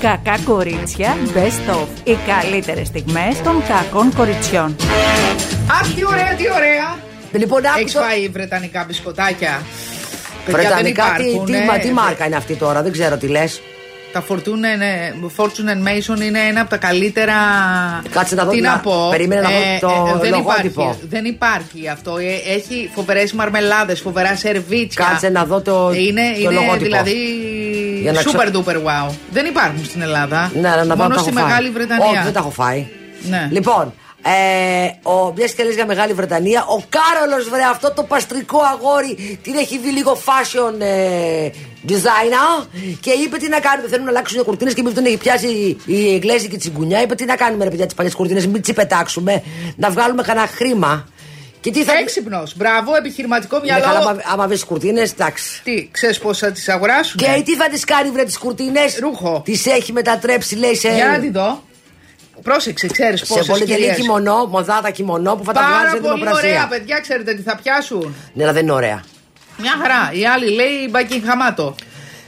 Κακά κορίτσια Best of. Οι καλύτερες στιγμές των κακών κοριτσιών. Αχ, τι ωραία, τι ωραία. Λοιπόν, άκου Έχεις το- φάει βρετανικά μπισκοτάκια; Παιδιά, δεν Βρετανικά, τι, υπάρχουν, τι, ε. μα- τι μάρκα είναι αυτή τώρα, δεν ξέρω τι λες. Τα Fortune, είναι- Fortune and Mason είναι ένα από τα καλύτερα. Κάτσε να δω Τι την- να πω. περίμενε να δω το δεν λογότυπο. Υπάρχει, δεν υπάρχει αυτό. Ε, Έχει φοβερές μαρμελάδες, φοβερά σερβίτσια. Κάτσε να δω το- Είναι, το είναι λογότυπο. δηλαδή. Για να super ξε- duper wow. Δεν υπάρχουν στην Ελλάδα. Ναι, να δω Μόνο αν τα στη έχω φάει. Μεγάλη Βρετανία. Όχι, δεν τα έχω φάει. Ναι. Λοιπόν, ε, ο, μιας και λες για Μεγάλη Βρετανία, ο Κάρολος, βρε, αυτό το παστρικό αγόρι την έχει δει λίγο fashion ε, designer και είπε τι να κάνουμε. Θέλουν να αλλάξουν οι κουρτίνες και μην τον έχει πιάσει η Εγγλέζικη τσιγκουνιά. Είπε τι να κάνουμε, ρε παιδιά, τις παλιές κουρτίνες, μην τις πετάξουμε, να βγάλουμε κανένα χρήμα. Και τι θα. Έξυπνος. Μπράβο, επιχειρηματικό Ναι, μυαλό. καλά, άμα, άμα βρεις κουρτίνες, εντάξει. Τι, ξέρεις πώς θα τις αγοράσουν. Και τι θα τις κάνει, βρε, τις κουρτίνες; Ρούχο. Τις έχει μετατρέψει, λέει, σε. Για να τη δω. Πρόσεξε, ξέρεις σε πόσες πολυτελή κυρίε. κιμονό, μοδάτα κιμονό που θα τα βγάλει Πάρα σε πολύ δημοπρασία. ωραία, παιδιά, ξέρετε τι θα πιάσουν; Ναι, αλλά δεν είναι ωραία. Μια χαρά. Η άλλη λέει μπακινγαμάτο.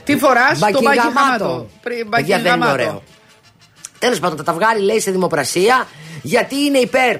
Τι φοράς, το μπακινγαμάτο. Παιδιά δεν είναι ωραίο. Τέλος πάντων, θα τα βγάλει, λέει, σε δημοπρασία γιατί είναι υπέρ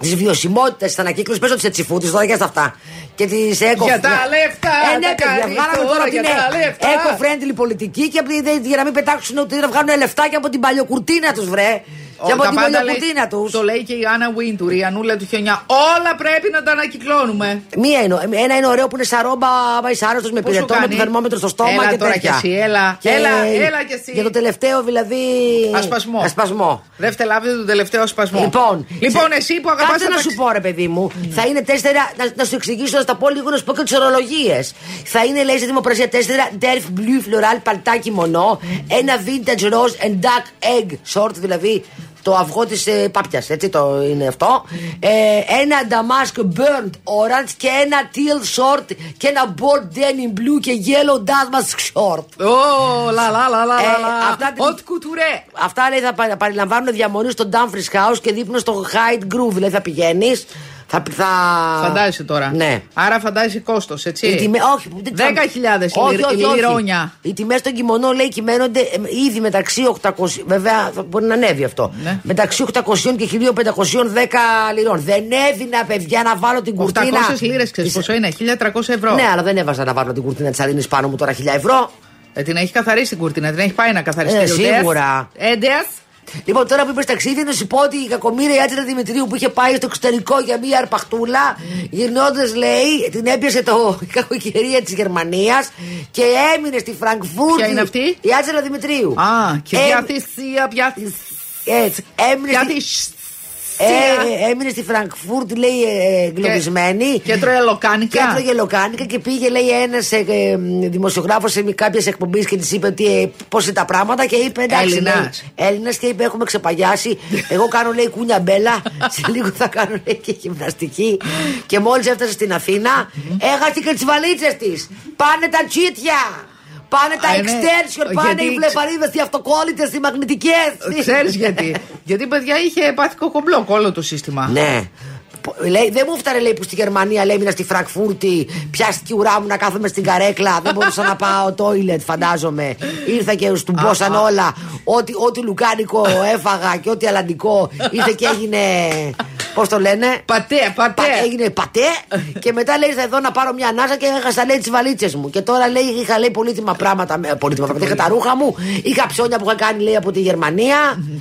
τη βιωσιμότητα της ανακύκλωσης. Πέσω τη τσιφούτης τώρα και στα αυτά. Και τη eco Για τα λεφτά, Ε, ναι, τα παιδιά, κάνεις βγάλαμε τώρα, τώρα για την τα λεφτά. eco-friendly πολιτική και απ' τη- για να μην πετάξουν ούτε να βγάλουν λεφτάκια από την παλιοκουρτίνα τους, βρε. Και από τα την πάντα παλιοκουρτίνα λέει- τους. Το λέει και η Άννα Βίντουρ, η Ανούλα του χιονιά. Όλα πρέπει να τα ανακυκλώνουμε. Μία είναι, ένα είναι ωραίο που είναι σαν ρόμπα, άμα είσαι άρρωστος με Πώς πυρετό, σου με κάνει; το θερμόμετρο στο στόμα Έλα και τώρα τέτοια. κι εσύ, έλα, έλα, έλα κι εσύ. Για το τελευταίο δηλαδή. Ασπασμό. Ασπασμό. Δεν φτελάβετε τον τελευταίο σπασμό. Λοιπόν, λοιπόν σε- εσύ που αγαπάς Κάτσε τα να ταξι- σου πω, ρε παιδί μου, θα είναι τέσσερα. Να, να σου εξηγήσω, να στα πω λίγο να σου πω και τι ορολογίε. Θα είναι, λέει, στη δημοπρασία τέσσερα Derf Blue Floral παλτάκι μονό, ένα Vintage Rose and Duck Egg short, δηλαδή το αυγό της ε, πάπιας, έτσι το είναι αυτό. Ε, ένα Damask Burnt Orange και ένα Teal Short και ένα Bold Denim Blue και Yellow Damask Short. Ω, λα λα λα λα Ε, λα. αυτά την- Οτ κουτουρέ. Αυτά λέει θα πα- παραλαμβάνουν διαμονή στο Dumfries House και δείπνο στο Hyde Groove. Δηλαδή θα πηγαίνεις. Θα, θα... Φαντάζεσαι τώρα. Ναι. Άρα φαντάζεσαι κόστος, έτσι. Οι τιμέ, όχι, δεν ξέρω. 10.000 Όχι, λιρ- όχι, όχι. λιρόνια. Οι τιμές των κιμονών λέει κυμαίνονται ε, ήδη μεταξύ 800. Βέβαια θα μπορεί να ανέβει αυτό. Ναι. Μεταξύ 800 και 1510 λιρών. Δεν έδινα, παιδιά, να βάλω την 800 κουρτίνα. λίρες, ξέρεις Της- πόσο είναι, 1300 ευρώ. Ναι, αλλά δεν έβαζα να βάλω την κουρτίνα της Αργίνη πάνω μου τώρα 1000 ευρώ. Ε, την έχει καθαρίσει την κουρτίνα, την έχει πάει να καθαριστεί. Ε, ο Ντέας. σίγουρα. Ε, Ντέας. Λοιπόν, τώρα που είπες ταξίδι, να σου πω ότι η κακομοίρα η Άτζελα Δημητρίου που είχε πάει στο εξωτερικό για μία αρπαχτούλα, γυρνώντας λέει, την έπιασε το, η κακοκαιρία της Γερμανίας και έμεινε στη Φραγκφούρτη. Ποια είναι αυτή; Η Άτζελα Δημητρίου. Α, και Ε, διαθυσία, πια Έτσι, έμεινε, στη, διαθυσία. Ε, έμεινε στη Φραγκφούρτη, λέει, ε, εγκλωβισμένη. Και τρώει λοκάνικα. Και έτρωγε λοκάνικα και πήγε, λέει, ένας ε, δημοσιογράφος σε κάποιες εκπομπή και της είπε ότι ε, πώς είναι τα πράγματα και είπε εντάξει. Έλληνας. Έλληνας και είπε έχουμε ξεπαγιάσει. Εγώ κάνω, λέει, κούνια μπέλα. σε λίγο θα κάνω, λέει, και γυμναστική. και μόλις έφτασε στην Αθήνα, έχασε και τις βαλίτσες της. Πάνε τα τσίτια. Πάνε τα Α, ναι. extension, πάνε Γιατί οι βλεπαρίδες, οι αυτοκόλλητες, οι μαγνητικές. Ξέρεις γιατί. γιατί, παιδιά, είχε πάθει κομπλόκ όλο το σύστημα. Ναι. Πο- Λέει, δεν μου έφτανε λέει που στη Γερμανία λέει έμεινα στη Φραγκφούρτη. Πιάστηκε η ουρά μου να κάθομαι στην καρέκλα. δεν μπορούσα να πάω τόιλετ, φαντάζομαι. Ήρθα και του μπόσαν όλα. Ό,τι, ό,τι λουκάνικο έφαγα και ό,τι αλαντικό ήρθε και έγινε. Πώς το λένε; Πατέ, πατέ. Πα- έγινε πατέ και μετά λέει ήρθα εδώ να πάρω μια ανάσα και έχασα λέει τις βαλίτσες μου. Και τώρα λέει είχα λέει πολύτιμα πράγματα. με- Πολύτιμα πράγματα. Είχα τα ρούχα μου, είχα ψώνια που είχα κάνει λέει από τη Γερμανία.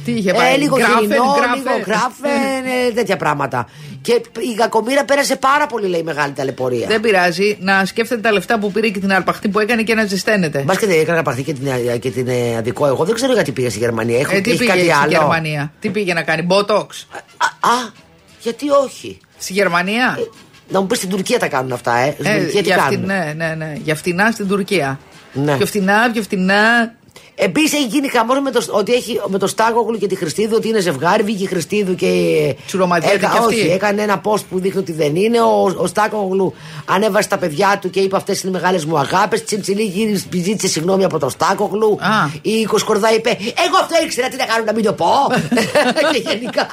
Τι είχε πάει, λίγο γκράφεν, γυρινό, γκράφεν. λίγο γράφεν, ε, τέτοια πράγματα. Και η κακομήρα πέρασε πάρα πολύ λέει μεγάλη ταλαιπωρία. Δεν πειράζει να σκέφτεται τα λεφτά που πήρε και την αρπαχτή που έκανε και να ζεσταίνεται. Μπας και δεν έκανα παχθεί και την, και την ε, αδικό. Εγώ δεν ξέρω γιατί πήγα στη Γερμανία. Έχω, Ε, τι έχει πήγε κάτι στη άλλο. Γερμανία; Τι πήγε να κάνει, Botox; Α, α, γιατί όχι; Στη Γερμανία; Να μου πεις στην Τουρκία τα κάνουν αυτά, ε. Στην Ε, Τουρκία τι για κάνουν; φτι- ναι, ναι, ναι. Για φτηνά στην Τουρκία. Ναι. Πιο φτηνά, πιο φτηνά. Επίσης έχει γίνει χαμός με το, ότι έχει, με το Στάγογλου και τη Χριστίδου ότι είναι ζευγάρι. Βγήκε η Χριστίδου και. Τσουροματιέται Έκα- κι αυτή. Όχι, έκανε ένα post που δείχνει ότι δεν είναι. Ο, ο Στάγογλου ανέβασε τα παιδιά του και είπε αυτές είναι μεγάλες μου αγάπες. Τσιμψιλή γύρισε, ζήτησε συγγνώμη από τον Στάγογλου. Α. Η Κοσκορδά είπε: Εγώ αυτό ήξερα τι να κάνω να μην το πω. και γενικά.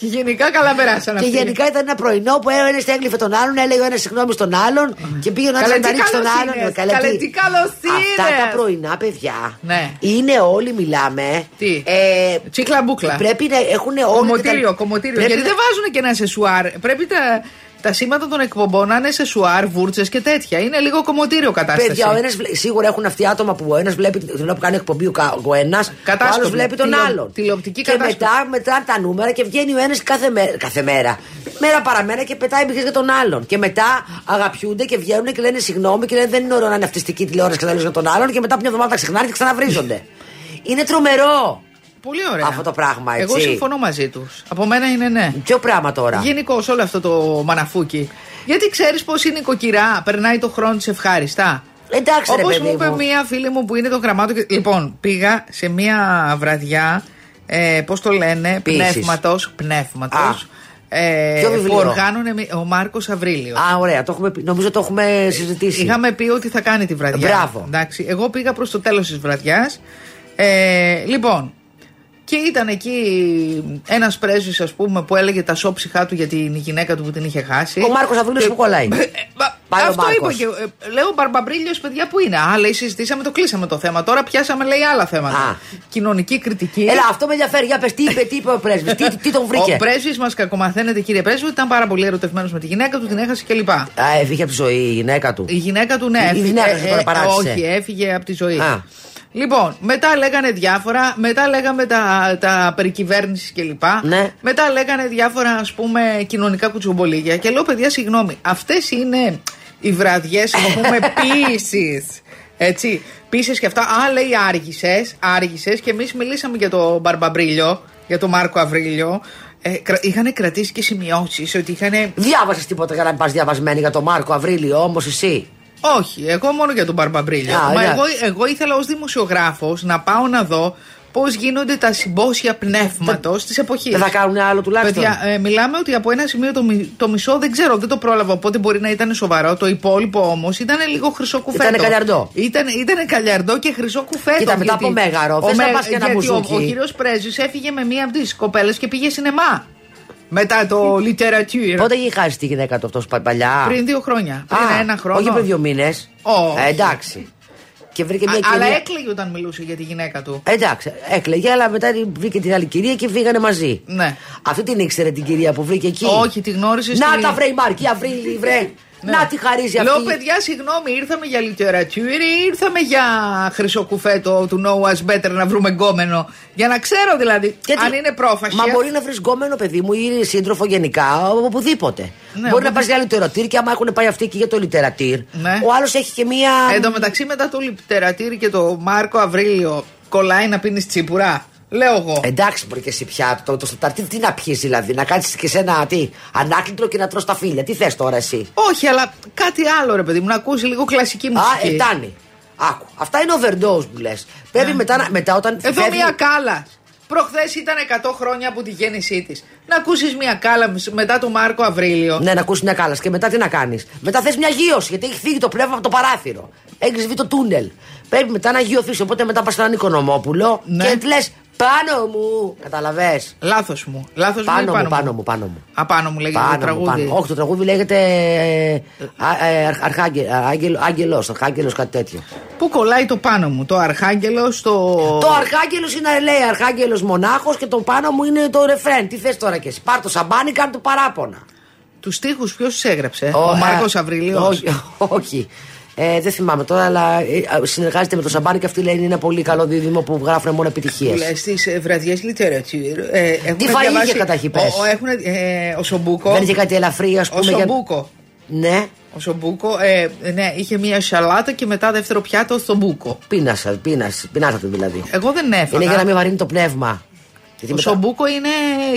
Και γενικά καλά περάσαν Και αυτοί. γενικά ήταν ένα πρωινό που ένας έγκλειφε τον άλλον, έλεγε ο ένας συγγνώμη στον άλλον και πήγε ο άλλος Καλέ, να τα τι ρίξει τον καλός άλλον. είναι. Ε, καλέ, Καλέ, τι καλός Αυτά είναι. τα πρωινά παιδιά Ναι. είναι όλοι μιλάμε. Τι; Ε, Τσίκλα μπούκλα. Πρέπει να έχουν όλοι. Κομμωτήριο, τα- κομμωτήριο. πρέπει Γιατί να- δεν βάζουν και ένα σεσουάρ. Πρέπει τα, τα σήματα των εκπομπών να είναι σεσουάρ, βούρτσες και τέτοια. Είναι λίγο κομμωτήριο κατάσταση. Παιδιά, ο ένας, βλέ- σίγουρα έχουν αυτοί άτομα που ο ένας βλέπει την ώρα που κάνει εκπομπή ο, κα- ο ένας, ο Κατάσκοπη. άλλος βλέπει τον Τηλεο- άλλον. τηλεοπτική και κατάσκοπη. μετά μετράνε τα νούμερα και βγαίνει ο ένας κάθε, μέρα- κάθε μέρα. Μέρα παραμέρα και πετάει μπιχέ για τον άλλον. Και μετά αγαπιούνται και βγαίνουν και λένε συγγνώμη και λένε δεν είναι ωραίο να είναι αυτιστική τηλεόραση και να λες για τον άλλον και μετά από μια εβδομάδα τα ξεχνάνε και ξαναβρίζονται. είναι τρομερό. Πολύ ωραία. Αυτό το πράγμα, έτσι. Εγώ συμφωνώ μαζί τους. Από μένα είναι ναι. Ποιο πράγμα τώρα; Γενικώ όλο αυτό το μαναφούκι. Γιατί ξέρεις πώς είναι η κοκκυρά, περνάει το χρόνο της ευχάριστα. Εντάξει, ρε Όπως παιδί μου είπε μου. μία φίλη μου που είναι το γραμμάτο. Και... Λοιπόν, πήγα σε μία βραδιά. Ε, Πώς το λένε, Ποιήσεις. πνεύματος. Πνεύματος. Α. Ε, Ποιο που βιβλίο; οργάνωνε μη- ο Μάρκος Αβρίλιος. Α, ωραία, το έχουμε, πει- νομίζω το έχουμε συζητήσει. Είχαμε πει ότι θα κάνει τη βραδιά. Μπράβο. Εντάξει, εγώ πήγα προς το τέλος της βραδιάς. Ε, λοιπόν, και ήταν εκεί ένας πρέσβης, ας πούμε, που έλεγε τα σώψυχά του για την γυναίκα του που την είχε χάσει. Ο Μάρκος Αβρίλιος που κολλάει. Ε, μα, Πάει ο αυτό είπα Μάρκος. και. ε, λέω Μπαρμπαμπρίλιος, παιδιά, που είναι; Α, λέει, συζητήσαμε, το κλείσαμε το θέμα. Τώρα πιάσαμε, λέει, άλλα θέματα. Α. Κοινωνική κριτική. Έλα, αυτό με ενδιαφέρει. Για πες, τι είπε, τι είπε ο πρέσβης, τι, τι τον βρήκε; Ο πρέσβης μας κακομαθαίνεται, κύριε πρέσβη, ότι ήταν πάρα πολύ ερωτευμένος με τη γυναίκα του, την έχασε κλπ. Α, έφυγε από τη ζωή η γυναίκα του. Η γυναίκα του, ναι, Η έφυγε. γυναίκα του ε, παράτησε. όχι, έφυγε από τη ζωή. Α. Λοιπόν, μετά λέγανε διάφορα, μετά λέγαμε τα, τα περί κυβέρνησης κλπ. Ναι. Μετά λέγανε διάφορα, ας πούμε, κοινωνικά κουτσομπολίγια. Και λέω, παιδιά, συγγνώμη, αυτές είναι οι βραδιές, α πούμε, ποιήσει. Έτσι, πίσε και αυτά. Α, λέει, άργησες, άργησες. Και εμείς μιλήσαμε για το Μπαρμπαμπρίλιο, για τον Μάρκο Αβρίλιο. Ε, κρα, είχαν κρατήσει και σημειώσεις ότι είχαν. Διάβασες τίποτα για να πας διαβασμένη για τον Μάρκο Αβρίλιο, όμως εσύ; Όχι, εγώ μόνο για τον Μπαρμπαμπρίλιο. Α, Μα ναι. εγώ, εγώ ήθελα ως δημοσιογράφος να πάω να δω πώς γίνονται τα συμπόσια πνεύματος της εποχής. Δεν θα κάνουν άλλο τουλάχιστον. Παιδιά, ε, μιλάμε ότι από ένα σημείο το, μι- το μισό δεν ξέρω, δεν το πρόλαβα. Οπότε μπορεί να ήταν σοβαρό. Το υπόλοιπο όμως ήταν λίγο χρυσό κουφέτο. Ήτανε καλιαρντό. Ήταν, ήτανε καλιαρντό και χρυσό κουφέτο. Κοίτα, μετά από μέγαρο, θες να πας και ένα γιατί ο, μπουζούκι. ο κύριος Πρέσβη έφυγε με μία από τις κοπέλες και πήγε σινεμά. Μετά το literature. Πότε είχε χάσει τη γυναίκα του αυτός παλιά; Πριν δύο χρόνια. Πριν Α, ένα χρόνο. Όχι πριν δύο μήνες. Όχι. εντάξει. Και βρήκε μια Α, κυρία. Αλλά έκλαιγε όταν μιλούσε για τη γυναίκα του. Εντάξει, έκλαιγε, αλλά μετά βρήκε την άλλη κυρία και φύγανε μαζί. Ναι. Αυτή την ήξερε την κυρία που βρήκε εκεί; Όχι, τη γνώρισε Να στη- τα βρε η Μάρκη, αυρίλη, βρε. Ναι. Να τη χαρίζει αυτή. Λέω, παιδιά, συγγνώμη, ήρθαμε για literature ή ήρθαμε για χρυσό κουφέτο του No Was Better να βρούμε γκόμενο. Για να ξέρω δηλαδή Και τι- αν είναι πρόφαση. Μα μπορεί να βρεις γκόμενο παιδί μου ή σύντροφο γενικά οπουδήποτε. Ναι, μπορεί να οπουδήποτε. πας για λιτερατήρ και άμα έχουν πάει αυτοί και για το λιτερατήρ. Ναι. Ο άλλος έχει και μία. Εν τω μεταξύ, μετά το λιτερατήρι και το Μάρκο Αβρίλιο κολλάει να πίνεις τσίπουρα; Λέω εγώ. Εντάξει, μπορεί και εσύ πια. Το, το σταρτήρ τι να πιεις δηλαδή, να κάτσει και σε ένα τι, ανάκλητρο και να τρως τα φίλια. Τι θες τώρα εσύ; Όχι, αλλά κάτι άλλο ρε παιδί μου, να ακούσεις λίγο κλασική Α, μουσική. ετάνει. Άκου. Αυτά είναι overdose που λες. Πρέπει μετά, να- μετά όταν. Ναι. Εδώ φεύγει- μια κάλα. Προχθές ήταν 100 χρόνια από τη γέννησή της. Να ακούσεις μια κάλα μετά το Μάρκο Αβρίλιο. Ναι, να ακούσεις μια κάλα. Και μετά τι να κάνεις; Μετά θες μια γύρωση, γιατί έχει φύγει το πνεύμα από το παράθυρο. Έχεις βγει το τούνελ. Πρέπει μετά να γύρωθει. Οπότε μετά πας στον Οικονομόπουλο Ναι. και λες πάνω μου. Καταλαβέ. Λάθος μου. Λάθος μου ή Πάνω μου, πάνω μου, πάνω μου. Απάνω μου λέγεται το Πάνω μου, τραγούδι. πάνω. Όχι, το τραγούδι λέγεται. ε, α- ε, αρχ- αρχάγγε- άγγελο- Άγγελος, Αρχάγγελος, κάτι τέτοιο. Πού κολλάει το πάνω μου, το Αρχάγγελος στο. Το Αρχάγγελος είναι, λέει, Αρχάγγελος μονάχος και το πάνω μου είναι το ρεφρέν. Τι θες τώρα και εσύ. Πάρ το σαμπάνι, κάνε το παράπονα. Τους τοίχου ποιος τους έγραψε, ο, Μάρκο ε, Αβριλίο. Όχι, όχι. Ε, δεν θυμάμαι τώρα, αλλά ε, συνεργάζεται με το Σαμπάνι και αυτή λέει είναι ένα πολύ καλό δίδυμο που γράφουν μόνο επιτυχίες. Λες στι βραδιές literature. Ε, έχουν Τι φαΐ διαβάσει- είχε καταρχήν, πες; Ο, ο, έχουν, ε, ο Σομπούκο. Δεν είχε κάτι ελαφρύ, ας Ο πούμε. για- Σομπούκο. Ναι, Ο Σομπούκο, ε, ναι, είχε μία σαλάτα και μετά δεύτερο πιάτο Σομπούκο. πείνασα, πείνασα, πεινάσατε δηλαδή. Εγώ δεν έφαγα. Είναι για να μην βαρύνει το πνεύμα. Γιατί Ο μετά- Σομπούκο είναι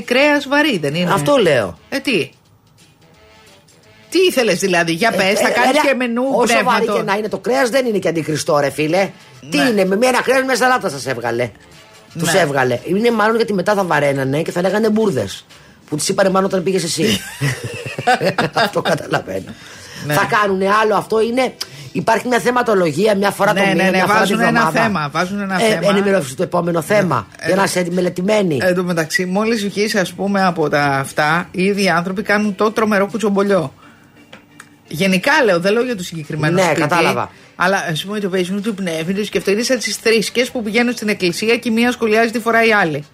κρέας βαρύ, δεν είναι; Αυτό λέω. Ε, τι; Τι ήθελες δηλαδή, για πες, θα Ε, κάνεις ε, και μενού Όσο βαρύ πνεύματο. και να είναι το κρέας, δεν είναι και αντικριστό, ρε φίλε. Τι Ναι. είναι, με μια κρέας με σαλάτα σας έβγαλε. Τους Ναι. έβγαλε. Είναι μάλλον γιατί μετά θα βαραίνανε και θα λέγανε μπουρδες. Που τη είπανε μάλλον όταν πήγες εσύ. αυτό καταλαβαίνω. Ναι. Θα κάνουν άλλο αυτό. Είναι, Υπάρχει μια θεματολογία μια φορά Ναι, το ναι, μήνα. ναι, μια φορά βάζουν τη ένα βδομάδα. θέμα, βάζουν ένα ε, θέμα. Ενημερώσει το επόμενο θέμα. για να είσαι μελετημένοι. Εν τω μεταξύ, μόλις βγεις, ας πούμε, από τα αυτά, οι ίδιοι άνθρωποι κάνουν το τρομερό κουτσομπολιό. Γενικά λέω, δεν λέω για το συγκεκριμένο Ναι, σπίτι. κατάλαβα. Αλλά ας πούμε το παίζουν του πνεύματο και αυτό είναι σαν τις θρήσκες που πηγαίνουν στην εκκλησία και η μία σχολιάζει τη φορά η άλλη.